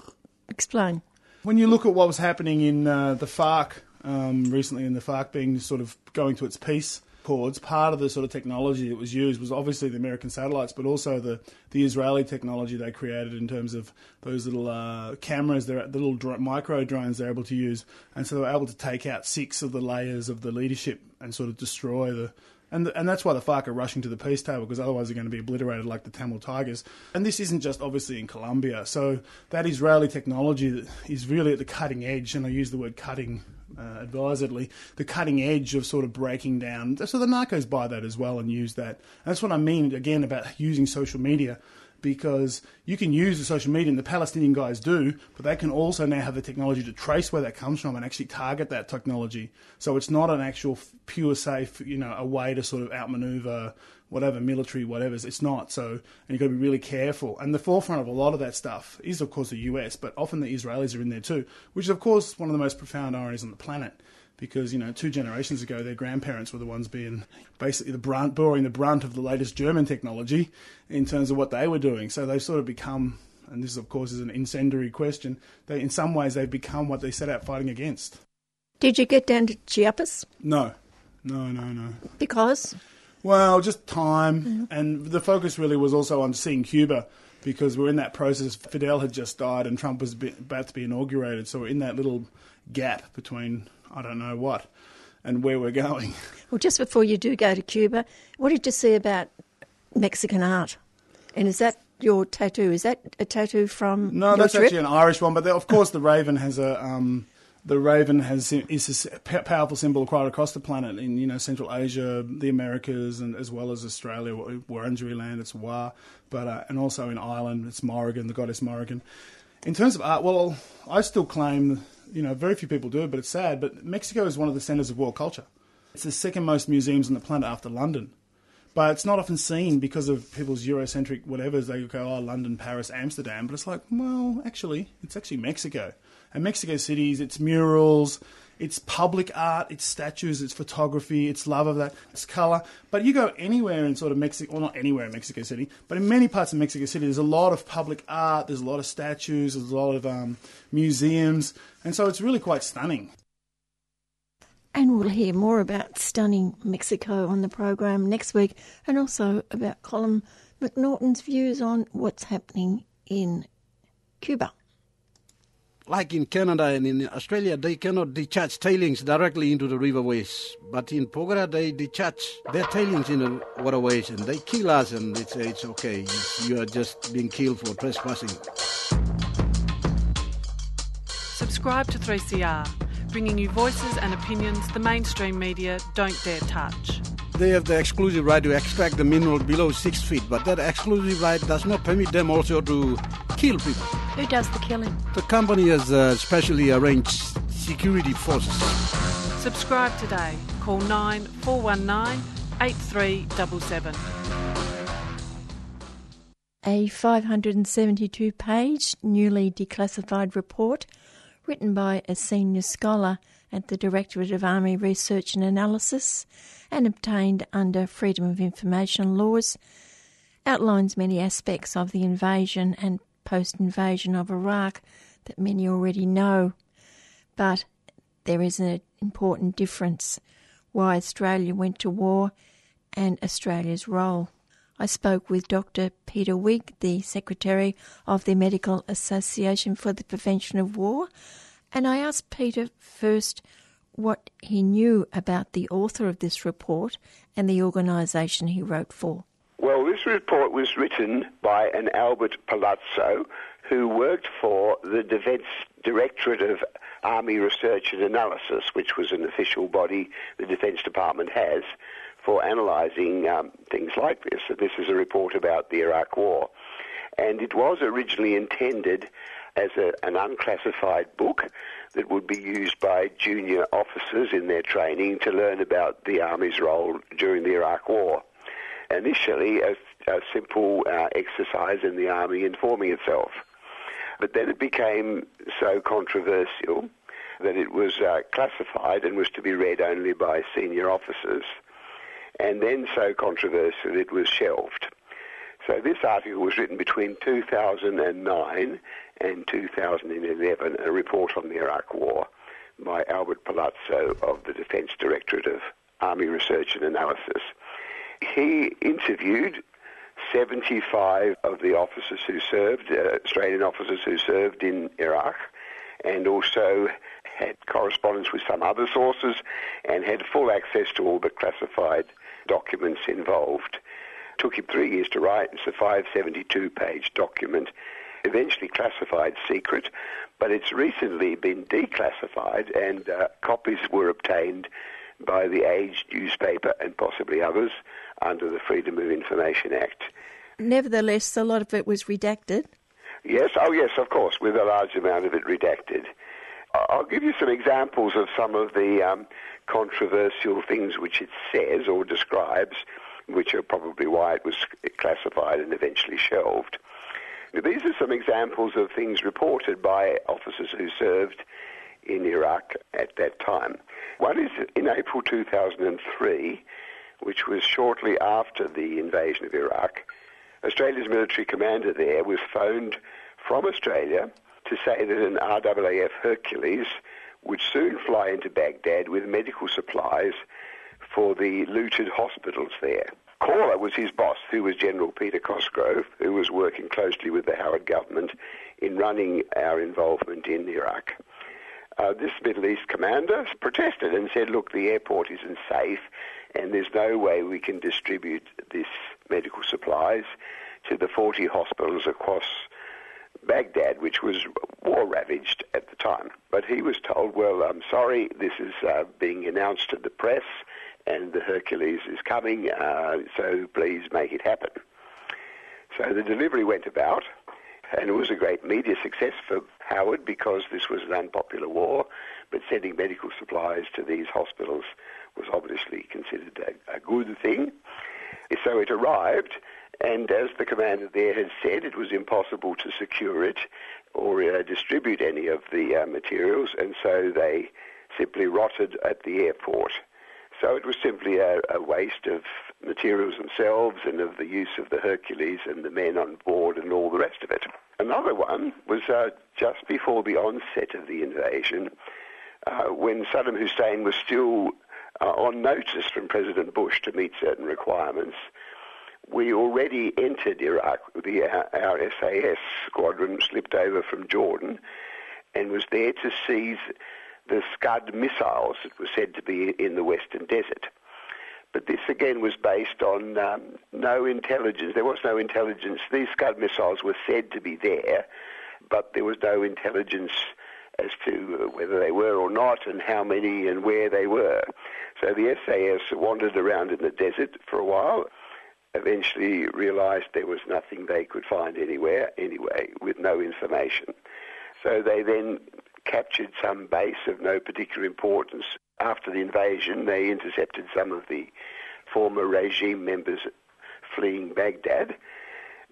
Explain. When you look at what was happening in uh, the FARC um, recently, in the FARC being sort of going to its peace cords, part of the sort of technology that was used was obviously the American satellites, but also the, the Israeli technology they created in terms of those little uh, cameras, the little dr- micro drones they're able to use. And so they were able to take out six of the layers of the leadership and sort of destroy the. And, the, and that's why the FARC are rushing to the peace table because otherwise they're going to be obliterated like the Tamil Tigers. And this isn't just obviously in Colombia. So that Israeli technology is really at the cutting edge, and I use the word cutting uh, advisedly, the cutting edge of sort of breaking down. So the narcos buy that as well and use that. That's what I mean again about using social media. Because you can use the social media, and the Palestinian guys do, but they can also now have the technology to trace where that comes from and actually target that technology. So it's not an actual pure safe, you know, a way to sort of outmaneuver whatever military whatever it's not. So and you've got to be really careful. And the forefront of a lot of that stuff is of course the US but often the Israelis are in there too which is of course one of the most profound ironies on the planet because you know two generations ago their grandparents were the ones being basically the brunt bearing the brunt of the latest German technology in terms of what they were doing. So they've sort of become and this of course is an incendiary question they in some ways they've become what they set out fighting against. Did you get down to Chiapas? No. No no no. Because well, just time, and the focus really was also on seeing Cuba because we're in that process. Fidel had just died, and Trump was about to be inaugurated, so we're in that little gap between I don't know what and where we're going. [LAUGHS] Well, just before you do go to Cuba, what did you see about Mexican art? And is that your tattoo? Is that a tattoo from? No, that's trip? actually an Irish one. But of course, the Raven has a um, the raven has is a powerful symbol quite across the planet in you know Central Asia, the Americas, and as well as Australia, Wurundjeri land, it's Wa, but uh, and also in Ireland, it's Morrigan, the goddess Morrigan. In terms of art, well, I still claim, you know, very few people do but it's sad. But Mexico is one of the centres of world culture. It's the second most museums on the planet after London. But it's not often seen because of people's Eurocentric whatevers. They go, oh, London, Paris, Amsterdam. But it's like, well, actually, it's actually Mexico. And Mexico City is its murals, it's public art, it's statues, it's photography, it's love of that, it's color. But you go anywhere in sort of Mexico, well, not anywhere in Mexico City, but in many parts of Mexico City, there's a lot of public art, there's a lot of statues, there's a lot of um, museums, and so it's really quite stunning. And we'll hear more about stunning Mexico on the program next week, and also about Colin McNaughton's views on what's happening in Cuba like in Canada and in Australia, they cannot discharge tailings directly into the riverways. But in Porgera, they discharge their tailings in the waterways and they kill us and they say it's okay. You are just being killed for trespassing. Subscribe to 3CR, bringing you voices and opinions the mainstream media don't dare touch. They have the exclusive right to extract the mineral below six feet, but that exclusive right does not permit them also to kill people. Who does the killing? The company has uh, specially arranged security forces. Subscribe today. Call 9419 8377. A 572 page, newly declassified report written by a senior scholar at the Directorate of Army Research and Analysis and obtained under Freedom of Information laws, outlines many aspects of the invasion and post invasion of Iraq that many already know. But there is an important difference why Australia went to war and Australia's role. I spoke with Dr. Peter Wigg, the Secretary of the Medical Association for the Prevention of War, and I asked Peter first what he knew about the author of this report and the organisation he wrote for. Well, this report was written by an Albert Palazzo who worked for the Defence Directorate of Army Research and Analysis, which was an official body the Defence Department has for analysing um, things like this. So this is a report about the Iraq War. And it was originally intended as a, an unclassified book that would be used by junior officers in their training to learn about the Army's role during the Iraq War. Initially, a, a simple uh, exercise in the Army informing itself. But then it became so controversial that it was uh, classified and was to be read only by senior officers. And then so controversial it was shelved. So this article was written between 2009 and 2011, a report on the Iraq War by Albert Palazzo of the Defence Directorate of Army Research and Analysis. He interviewed 75 of the officers who served, uh, Australian officers who served in Iraq, and also had correspondence with some other sources and had full access to all the classified documents involved. It took him three years to write. It's a 572 page document, eventually classified secret, but it's recently been declassified and uh, copies were obtained by the Age newspaper and possibly others under the Freedom of Information Act. Nevertheless, a lot of it was redacted. Yes, oh yes, of course, with a large amount of it redacted. I'll give you some examples of some of the um, controversial things which it says or describes, which are probably why it was classified and eventually shelved. These are some examples of things reported by officers who served in Iraq at that time. One is in April 2003, which was shortly after the invasion of Iraq. Australia's military commander there was phoned from Australia to say that an RAAF Hercules would soon fly into Baghdad with medical supplies for the looted hospitals there. Caller was his boss, who was General Peter Cosgrove, who was working closely with the Howard government in running our involvement in Iraq. Uh, this Middle East commander protested and said, look, the airport isn't safe and there's no way we can distribute this medical supplies to the 40 hospitals across Baghdad, which was war ravaged at the time. But he was told, well, I'm sorry, this is uh, being announced to the press and the Hercules is coming, uh, so please make it happen. So the delivery went about, and it was a great media success for Howard because this was an unpopular war, but sending medical supplies to these hospitals was obviously considered a, a good thing. So it arrived, and as the commander there had said, it was impossible to secure it or uh, distribute any of the uh, materials, and so they simply rotted at the airport. So it was simply a, a, waste of materials themselves and of the use of the Hercules and the men on board and all the rest of it. Another one was uh, just before the onset of the invasion, uh, when Saddam Hussein was still uh, on notice from President Bush to meet certain requirements. We already entered Iraq. The, our SAS squadron slipped over from Jordan and was there to seize the Scud missiles that were said to be in the Western Desert. But this again was based on um, no intelligence. There was no intelligence. These Scud missiles were said to be there, but there was no intelligence as to uh, whether they were or not and how many and where they were. So the SAS wandered around in the desert for a while, eventually realized there was nothing they could find anywhere anyway, with no information. So they then captured some base of no particular importance. After the invasion, they intercepted some of the former regime members fleeing Baghdad.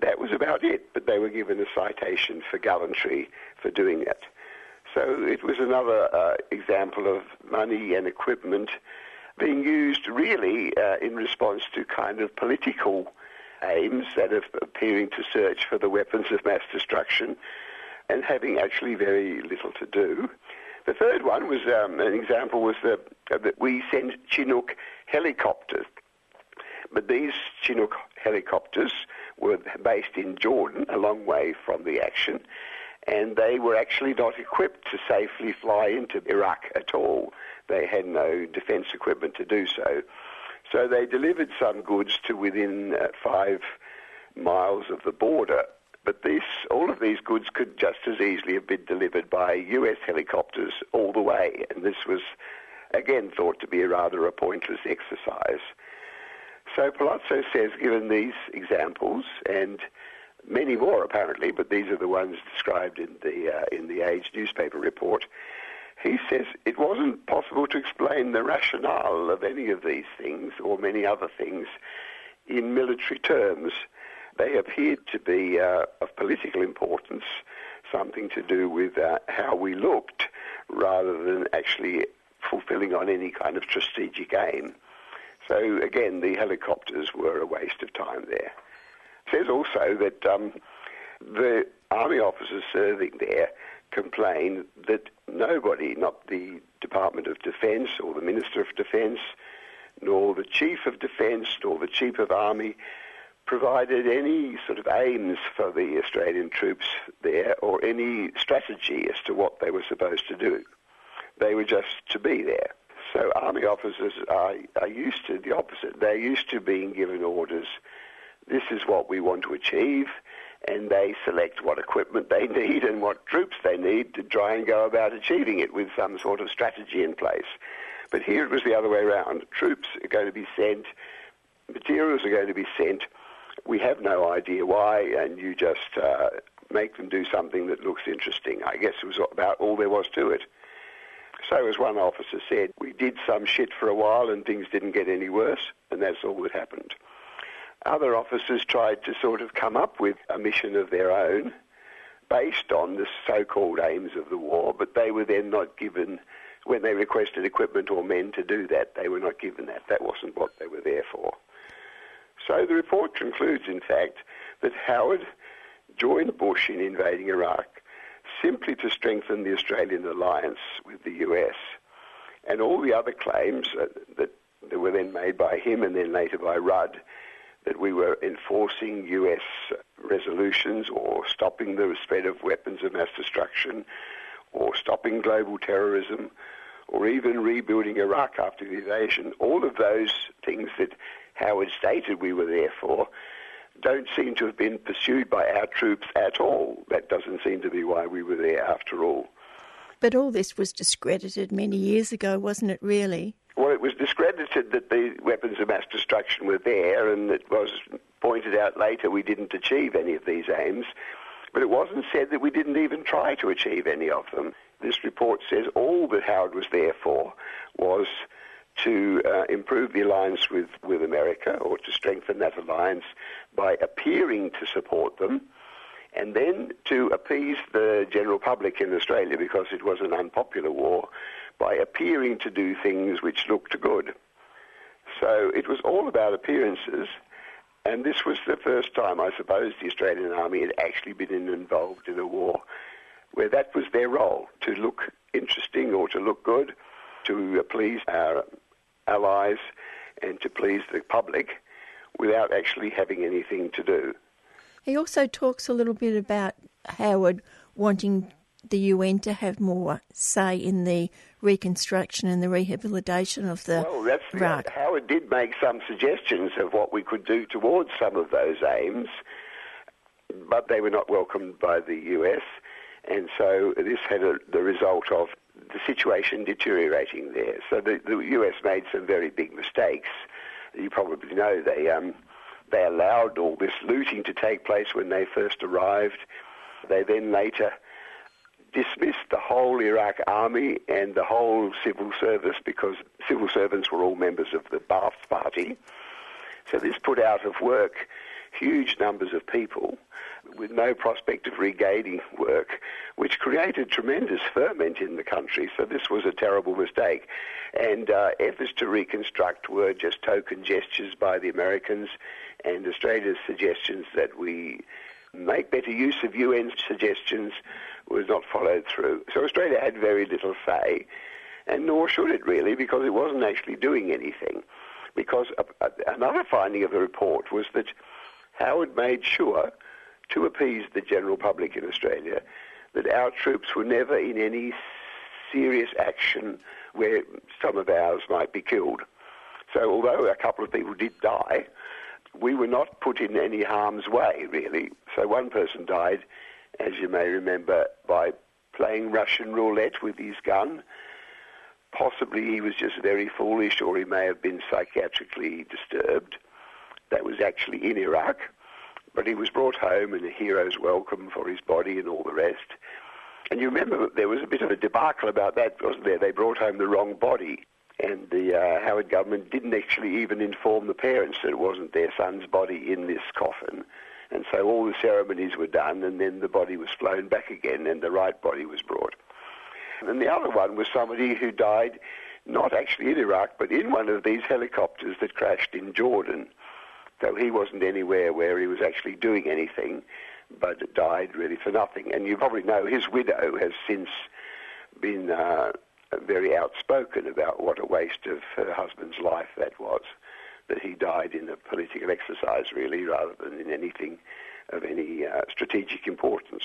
That was about it, but they were given a citation for gallantry for doing that. So it was another uh, example of money and equipment being used really uh, in response to kind of political aims that of appearing to search for the weapons of mass destruction and having actually very little to do. The third one was um, an example was that we sent Chinook helicopters. But these Chinook helicopters were based in Jordan, a long way from the action, and they were actually not equipped to safely fly into Iraq at all. They had no defence equipment to do so. So they delivered some goods to within uh, five miles of the border. But this, all of these goods could just as easily have been delivered by US helicopters all the way. And this was, again, thought to be a rather a pointless exercise. So Palazzo says, given these examples and many more apparently, but these are the ones described in the uh, in the Age newspaper report. He says it wasn't possible to explain the rationale of any of these things or many other things in military terms. They appeared to be uh, of political importance, something to do with uh, how we looked, rather than actually fulfilling on any kind of strategic aim. So again, the helicopters were a waste of time there. Says also that um, the army officers serving there complained that nobody, not the Department of Defence or the Minister of Defence, nor the Chief of Defence, nor the Chief of Army, provided any sort of aims for the Australian troops there or any strategy as to what they were supposed to do. They were just to be there. So army officers are, are used to the opposite. They're used to being given orders. This is what we want to achieve, and they select what equipment they [LAUGHS] need and what troops they need to try and go about achieving it with some sort of strategy in place. But here it was the other way around. Troops are going to be sent, materials are going to be sent. We have no idea why, and you just uh, make them do something that looks interesting. I guess it was about all there was to it. So, as one officer said, we did some shit for a while and things didn't get any worse, and that's all that happened. Other officers tried to sort of come up with a mission of their own based on the so-called aims of the war, but they were then not given, when they requested equipment or men to do that, they were not given that. That wasn't what they were there for. So the report concludes, in fact, that Howard joined Bush in invading Iraq simply to strengthen the Australian alliance with the US. And all the other claims that, that, that were then made by him and then later by Rudd that we were enforcing US resolutions or stopping the spread of weapons of mass destruction or stopping global terrorism or even rebuilding Iraq after the invasion, all of those things that Howard stated we were there for don't seem to have been pursued by our troops at all. That doesn't seem to be why we were there after all. But all this was discredited many years ago, wasn't it, really? Well, it was discredited that the weapons of mass destruction were there, and it was pointed out later we didn't achieve any of these aims. But it wasn't said that we didn't even try to achieve any of them. This report says all that Howard was there for was to uh, improve the alliance with, with America or to strengthen that alliance by appearing to support them and then to appease the general public in Australia because it was an unpopular war by appearing to do things which looked good. So it was all about appearances, and this was the first time, I suppose, the Australian Army had actually been involved in a war where that was their role, to look interesting or to look good, to please our allies and to please the public without actually having anything to do. He also talks a little bit about Howard wanting the UN to have more say in the reconstruction and the rehabilitation of the well, that's Iraq. Howard did make some suggestions of what we could do towards some of those aims, but they were not welcomed by the US, and so this had a, the result of the situation deteriorating there. So the, the US made some very big mistakes. You probably know they um, they allowed all this looting to take place when they first arrived. They then later dismissed the whole Iraq army and the whole civil service because civil servants were all members of the Ba'ath Party. So this put out of work huge numbers of people with no prospect of regaining work, which created tremendous ferment in the country. So this was a terrible mistake. And uh, efforts to reconstruct were just token gestures by the Americans, and Australia's suggestions that we make better use of UN suggestions was not followed through. So Australia had very little say, and nor should it really, because it wasn't actually doing anything. Because another finding of the report was that Howard made sure to appease the general public in Australia that our troops were never in any serious action where some of ours might be killed. So although a couple of people did die, we were not put in any harm's way, really. So one person died, as you may remember, by playing Russian roulette with his gun. Possibly he was just very foolish or he may have been psychiatrically disturbed. That was actually in Iraq. But he was brought home and a hero's welcome for his body and all the rest. And you remember there was a bit of a debacle about that, wasn't there? They brought home the wrong body. And the uh, Howard government didn't actually even inform the parents that it wasn't their son's body in this coffin. And so all the ceremonies were done, and then the body was flown back again, and the right body was brought. And the other one was somebody who died not actually in Iraq, but in one of these helicopters that crashed in Jordan. So he wasn't anywhere where he was actually doing anything, but died really for nothing. And you probably know his widow has since been uh, very outspoken about what a waste of her husband's life that was. That he died in a political exercise, really, rather than in anything of any uh, strategic importance.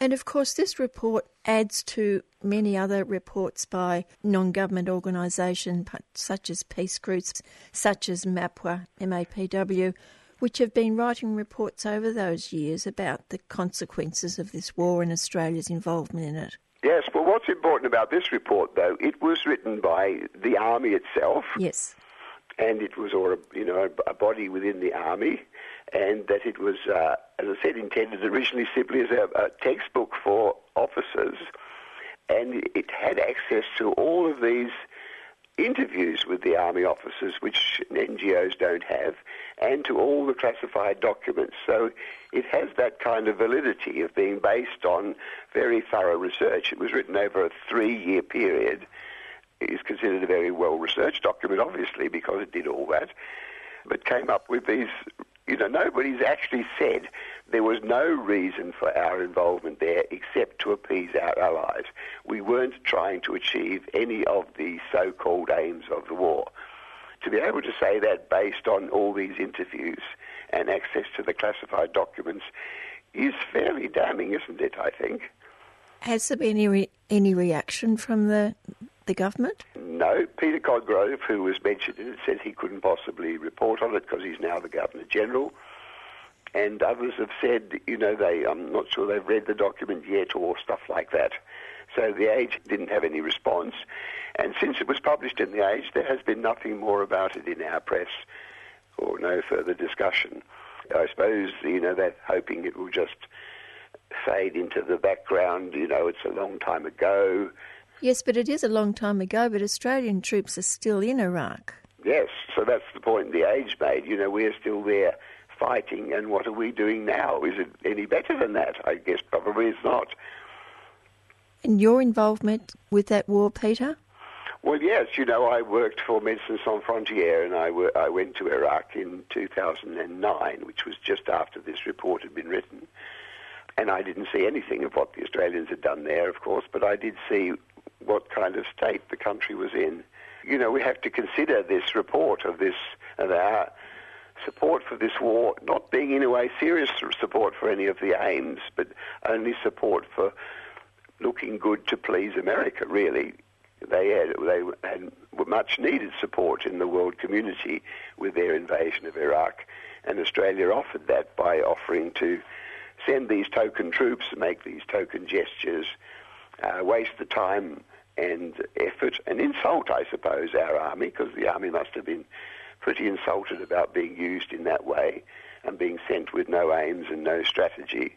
And of course, this report adds to many other reports by non government organisations such as peace groups, such as MAPWA, MAPW, which have been writing reports over those years about the consequences of this war and Australia's involvement in it. Yes, well, what's important about this report, though, it was written by the army itself. Yes. And it was, or a, you know, a body within the army, and that it was, uh, as I said, intended originally simply as a, a textbook for officers, and it had access to all of these interviews with the army officers, which NGOs don't have, and to all the classified documents. So it has that kind of validity of being based on very thorough research. It was written over a three-year period. Is considered a very well-researched document, obviously, because it did all that, but came up with these you know, nobody's actually said there was no reason for our involvement there except to appease our allies. We weren't trying to achieve any of the so-called aims of the war. To be able to say that based on all these interviews and access to the classified documents is fairly damning, isn't it, I think? Has there been any, re- any reaction from the the government? No. Peter Cosgrove, who was mentioned in it, said he couldn't possibly report on it because he's now the Governor General. And others have said, you know, they I'm not sure they've read the document yet or stuff like that. So the Age didn't have any response. And since it was published in the Age, there has been nothing more about it in our press or no further discussion. I suppose, you know, they're hoping it will just fade into the background. You know, it's a long time ago. Yes, but it is a long time ago, but Australian troops are still in Iraq. Yes, so that's the point the age made. You know, we're still there fighting, and what are we doing now? Is it any better than that? I guess probably it's not. And your involvement with that war, Peter? Well, yes, you know, I worked for Médecins Sans Frontières and I went to Iraq in 2009, which was just after this report had been written. And I didn't see anything of what the Australians had done there, of course, but I did see what kind of state the country was in. You know, we have to consider this report of this, of our support for this war not being in a way serious support for any of the aims, but only support for looking good to please America, really. They had, they had much needed support in the world community with their invasion of Iraq, and Australia offered that by offering to send these token troops, make these token gestures, uh, waste the time and effort and insult, I suppose, our army, because the army must have been pretty insulted about being used in that way and being sent with no aims and no strategy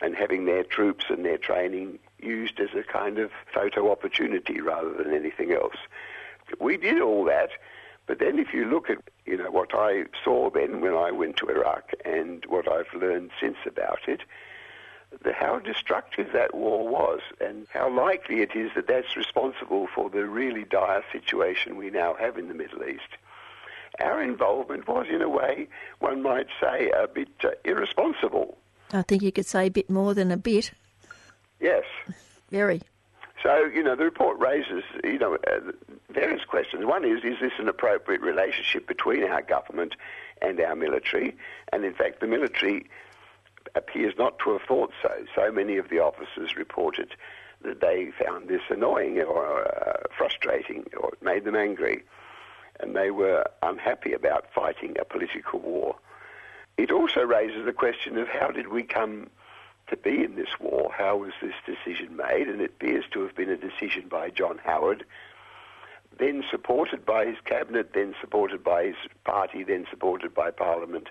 and having their troops and their training used as a kind of photo opportunity rather than anything else. We did all that, But then if you look at, you know, what I saw then when I went to Iraq and what I've learned since about it, how destructive that war was and how likely it is that that's responsible for the really dire situation we now have in the Middle East. Our involvement was, in a way, one might say, a bit uh, irresponsible. I think you could say a bit more than a bit. Yes. Very. So, you know, the report raises, you know, uh, various questions. One is, is this an appropriate relationship between our government and our military? And in fact, the military appears not to have thought so. So many of the officers reported that they found this annoying or uh, frustrating or it made them angry. And they were unhappy about fighting a political war. It also raises the question of how did we come to be in this war? How was this decision made? And it appears to have been a decision by John Howard, then supported by his cabinet, then supported by his party, then supported by Parliament,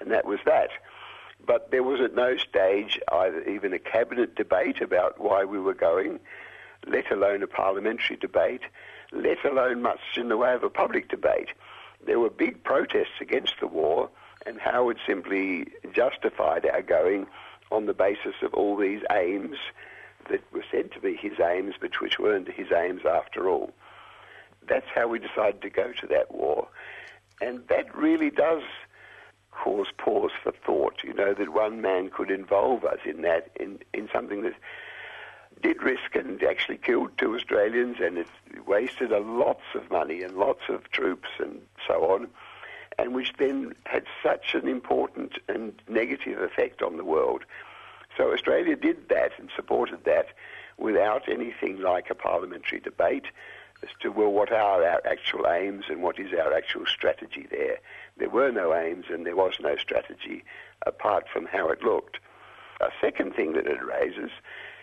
and that was that. But there was at no stage either even a cabinet debate about why we were going, let alone a parliamentary debate, let alone much in the way of a public debate. There were big protests against the war, and Howard simply justified our going on the basis of all these aims that were said to be his aims, but which weren't his aims after all. That's how we decided to go to that war. And that really does cause pause for thought, you know, that one man could involve us in that, in, in something that did risk and actually killed two Australians and it wasted a lots of money and lots of troops and so on, and which then had such an important and negative effect on the world. So Australia did that and supported that without anything like a parliamentary debate as to, well, what are our actual aims and what is our actual strategy there. There were no aims and there was no strategy apart from how it looked. A second thing that it raises,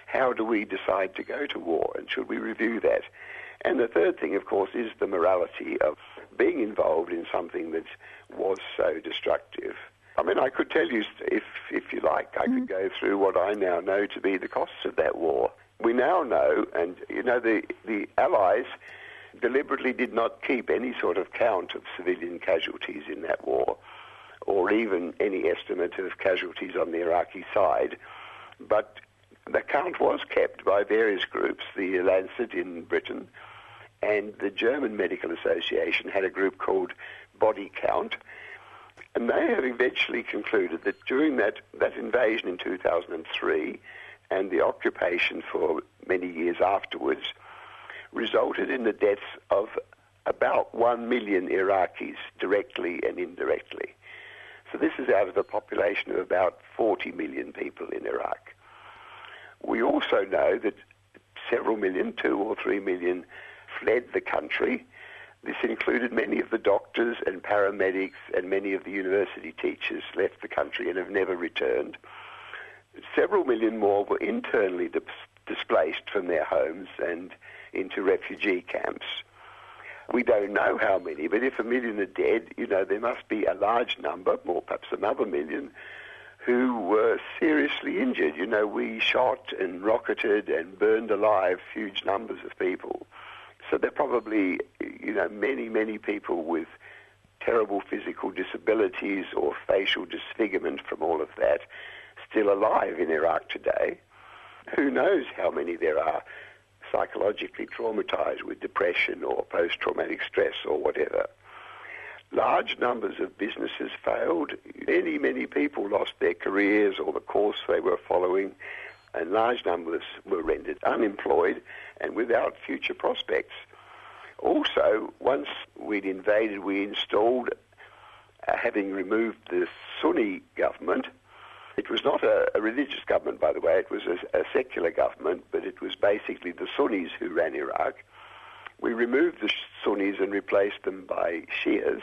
how do we decide to go to war and should we review that? And the third thing, of course, is the morality of being involved in something that was so destructive. I mean, I could tell you, if, if you like, I could mm. go through what I now know to be the costs of that war. We now know, and you know, the, the Allies deliberately did not keep any sort of count of civilian casualties in that war, or even any estimate of casualties on the Iraqi side. But the count was kept by various groups, the Lancet in Britain, and the German Medical Association had a group called Body Count, and they have eventually concluded that during that, that invasion in 2003 and the occupation for many years afterwards, resulted in the deaths of about 1 million Iraqis directly and indirectly. So this is out of a population of about 40 million people in Iraq. We also know that several million, two or three million, fled the country. This included many of the doctors and paramedics and many of the university teachers left the country and have never returned. Several million more were internally dis- displaced from their homes and into refugee camps. We don't know how many, but if a million are dead, you know, there must be a large number, more perhaps another million, who were seriously injured. You know, we shot and rocketed and burned alive huge numbers of people. So there are probably, you know, many, many people with terrible physical disabilities or facial disfigurement from all of that still alive in Iraq today. Who knows how many there are psychologically traumatized with depression or post traumatic stress or whatever. Large numbers of businesses failed. Many, many people lost their careers or the course they were following, and large numbers were rendered unemployed and without future prospects. Also, once we'd invaded, we installed, uh, having removed the Sunni government, it was not a, a, religious government, by the way. It was a, a, secular government, but it was basically the Sunnis who ran Iraq. We removed the Sunnis and replaced them by Shias,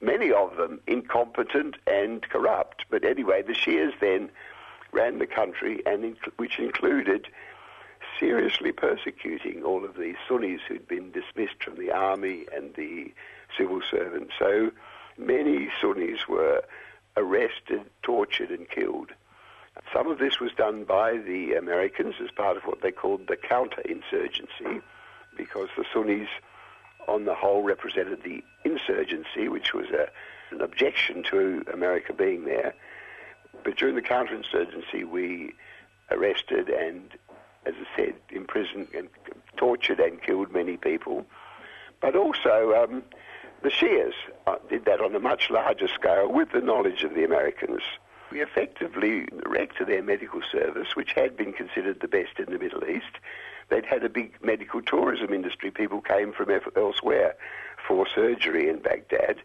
many of them incompetent and corrupt. But anyway, the Shias then ran the country, and in, which included seriously persecuting all of the Sunnis who'd been dismissed from the army and the civil servants. So many Sunnis were arrested, tortured, and killed. Some of this was done by the Americans as part of what they called the counterinsurgency, because the Sunnis on the whole, represented the insurgency, which was a, an objection to America being there. But during the counterinsurgency, we arrested and, as I said, imprisoned and tortured and killed many people. But also, um, the Shias uh, did that on a much larger scale with the knowledge of the Americans. We effectively wrecked their medical service, which had been considered the best in the Middle East. They'd had a big medical tourism industry. People came from elsewhere for surgery in Baghdad.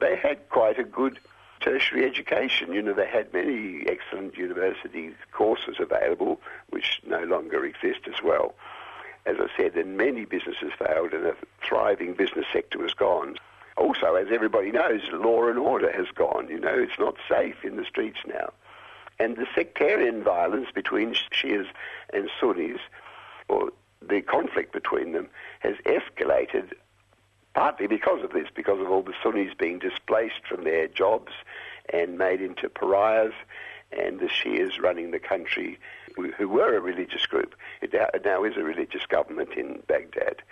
They had quite a good tertiary education. You know, they had many excellent university courses available, which no longer exist as well. As I said, and many businesses failed and a thriving business sector was gone. Also, as everybody knows, law and order has gone. You know, it's not safe in the streets now. And the sectarian violence between Shias and Sunnis, or the conflict between them, has escalated partly because of this, because of all the Sunnis being displaced from their jobs and made into pariahs, and the Shias running the country, who were a religious group. It now is a religious government in Baghdad.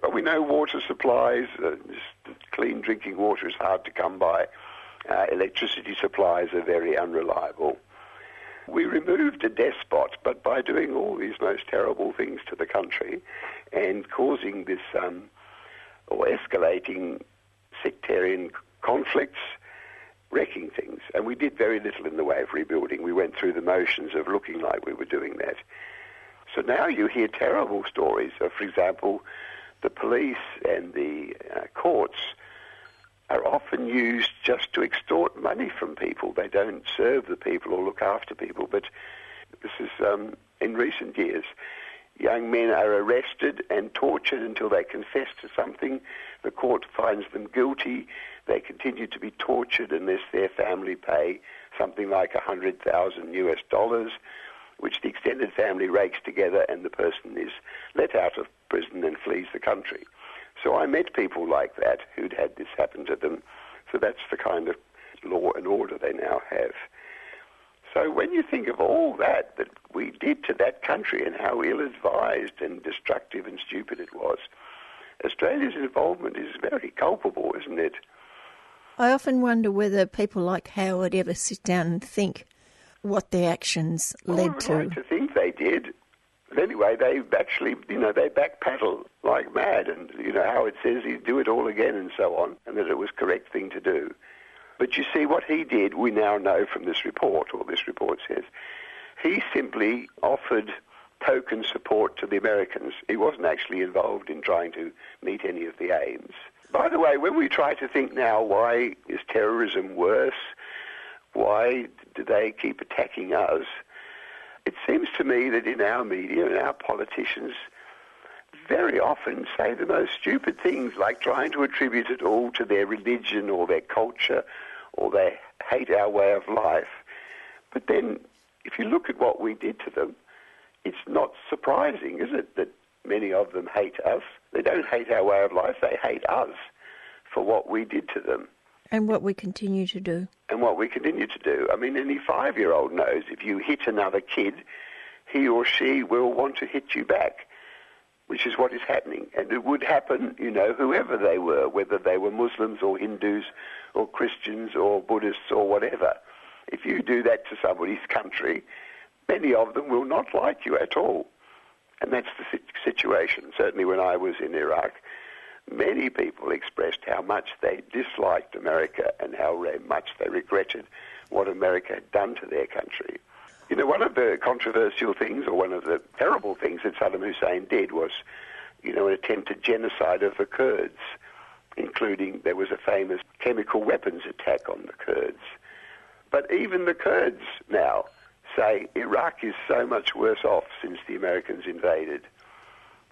But we know water supplies, uh, clean drinking water is hard to come by. Uh, electricity supplies are very unreliable. We removed a despot, but by doing all these most terrible things to the country and causing this um, or escalating sectarian conflicts, wrecking things. And we did very little in the way of rebuilding. We went through the motions of looking like we were doing that. So now you hear terrible stories of, for example, the police and the uh, courts are often used just to extort money from people. They don't serve the people or look after people. But this is um, in recent years young men are arrested and tortured until they confess to something. The court finds them guilty. They continue to be tortured unless their family pay something like a hundred thousand US dollars, which the extended family rakes together, and the person is let out of prison and flees the country. So I met people like that who'd had this happen to them. So that's the kind of law and order they now have. So when you think of all that that we did to that country and how ill-advised and destructive and stupid it was, Australia's involvement is very culpable, isn't it? I often wonder whether people like Howard ever sit down and think what their actions well, led I would to. like to think they did. But anyway, they actually, you know, they backpedal like mad, and you know Howard says he'd do it all again and so on, and that it was correct thing to do. But you see, what he did, we now know from this report, or this report says, he simply offered token support to the Americans. He wasn't actually involved in trying to meet any of the aims. By the way, when we try to think now, why is terrorism worse? Why do they keep attacking us? It seems to me that in our media and our politicians very often say the most stupid things, like trying to attribute it all to their religion or their culture or they hate our way of life. But then, if you look at what we did to them, it's not surprising, is it, that many of them hate us? They don't hate our way of life, they hate us for what we did to them. And what we continue to do. And what we continue to do. I mean, any five year old knows if you hit another kid, he or she will want to hit you back, which is what is happening. And it would happen, you know, whoever they were, whether they were Muslims or Hindus or Christians or Buddhists or whatever. If you do that to somebody's country, many of them will not like you at all. And that's the situation. Certainly when I was in Iraq, many people expressed how much they disliked America and how much they regretted what America had done to their country. You know, one of the controversial things, or one of the terrible things that Saddam Hussein did was, you know, an attempted genocide of the Kurds including there was a famous chemical weapons attack on the Kurds. But even the Kurds now say Iraq is so much worse off since the Americans invaded.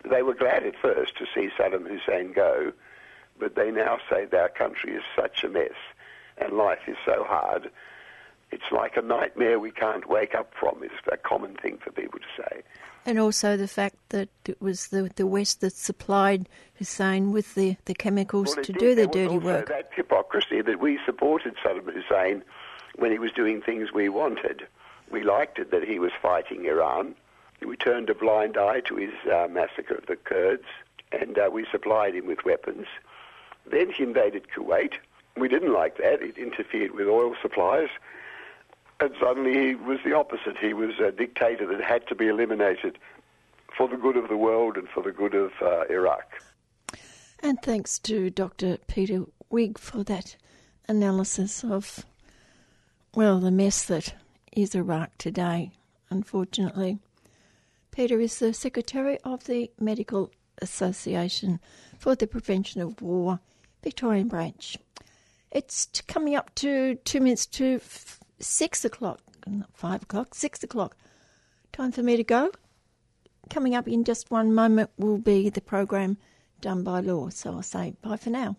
They were glad at first to see Saddam Hussein go, but they now say their country is such a mess and life is so hard. It's like a nightmare we can't wake up from, is a common thing for people to say. And also the fact that it was the, the West that supplied Hussein with the, the chemicals well, to did. do the dirty work. That hypocrisy that we supported Saddam Hussein when he was doing things we wanted. We liked it that he was fighting Iran. We turned a blind eye to his uh, massacre of the Kurds. and uh, we supplied him with weapons. Then he invaded Kuwait. We didn't like that. It interfered with oil supplies. And suddenly he was the opposite. He was a dictator that had to be eliminated for the good of the world and for the good of uh, Iraq. And thanks to Dr. Peter Wigg for that analysis of, well, the mess that is Iraq today, unfortunately. Peter is the Secretary of the Medical Association for the Prevention of War, Victorian branch. It's coming up to two minutes to f- six o'clock, not five o'clock, six o'clock. Time for me to go. Coming up in just one moment will be the program done by law. So I'll say bye for now.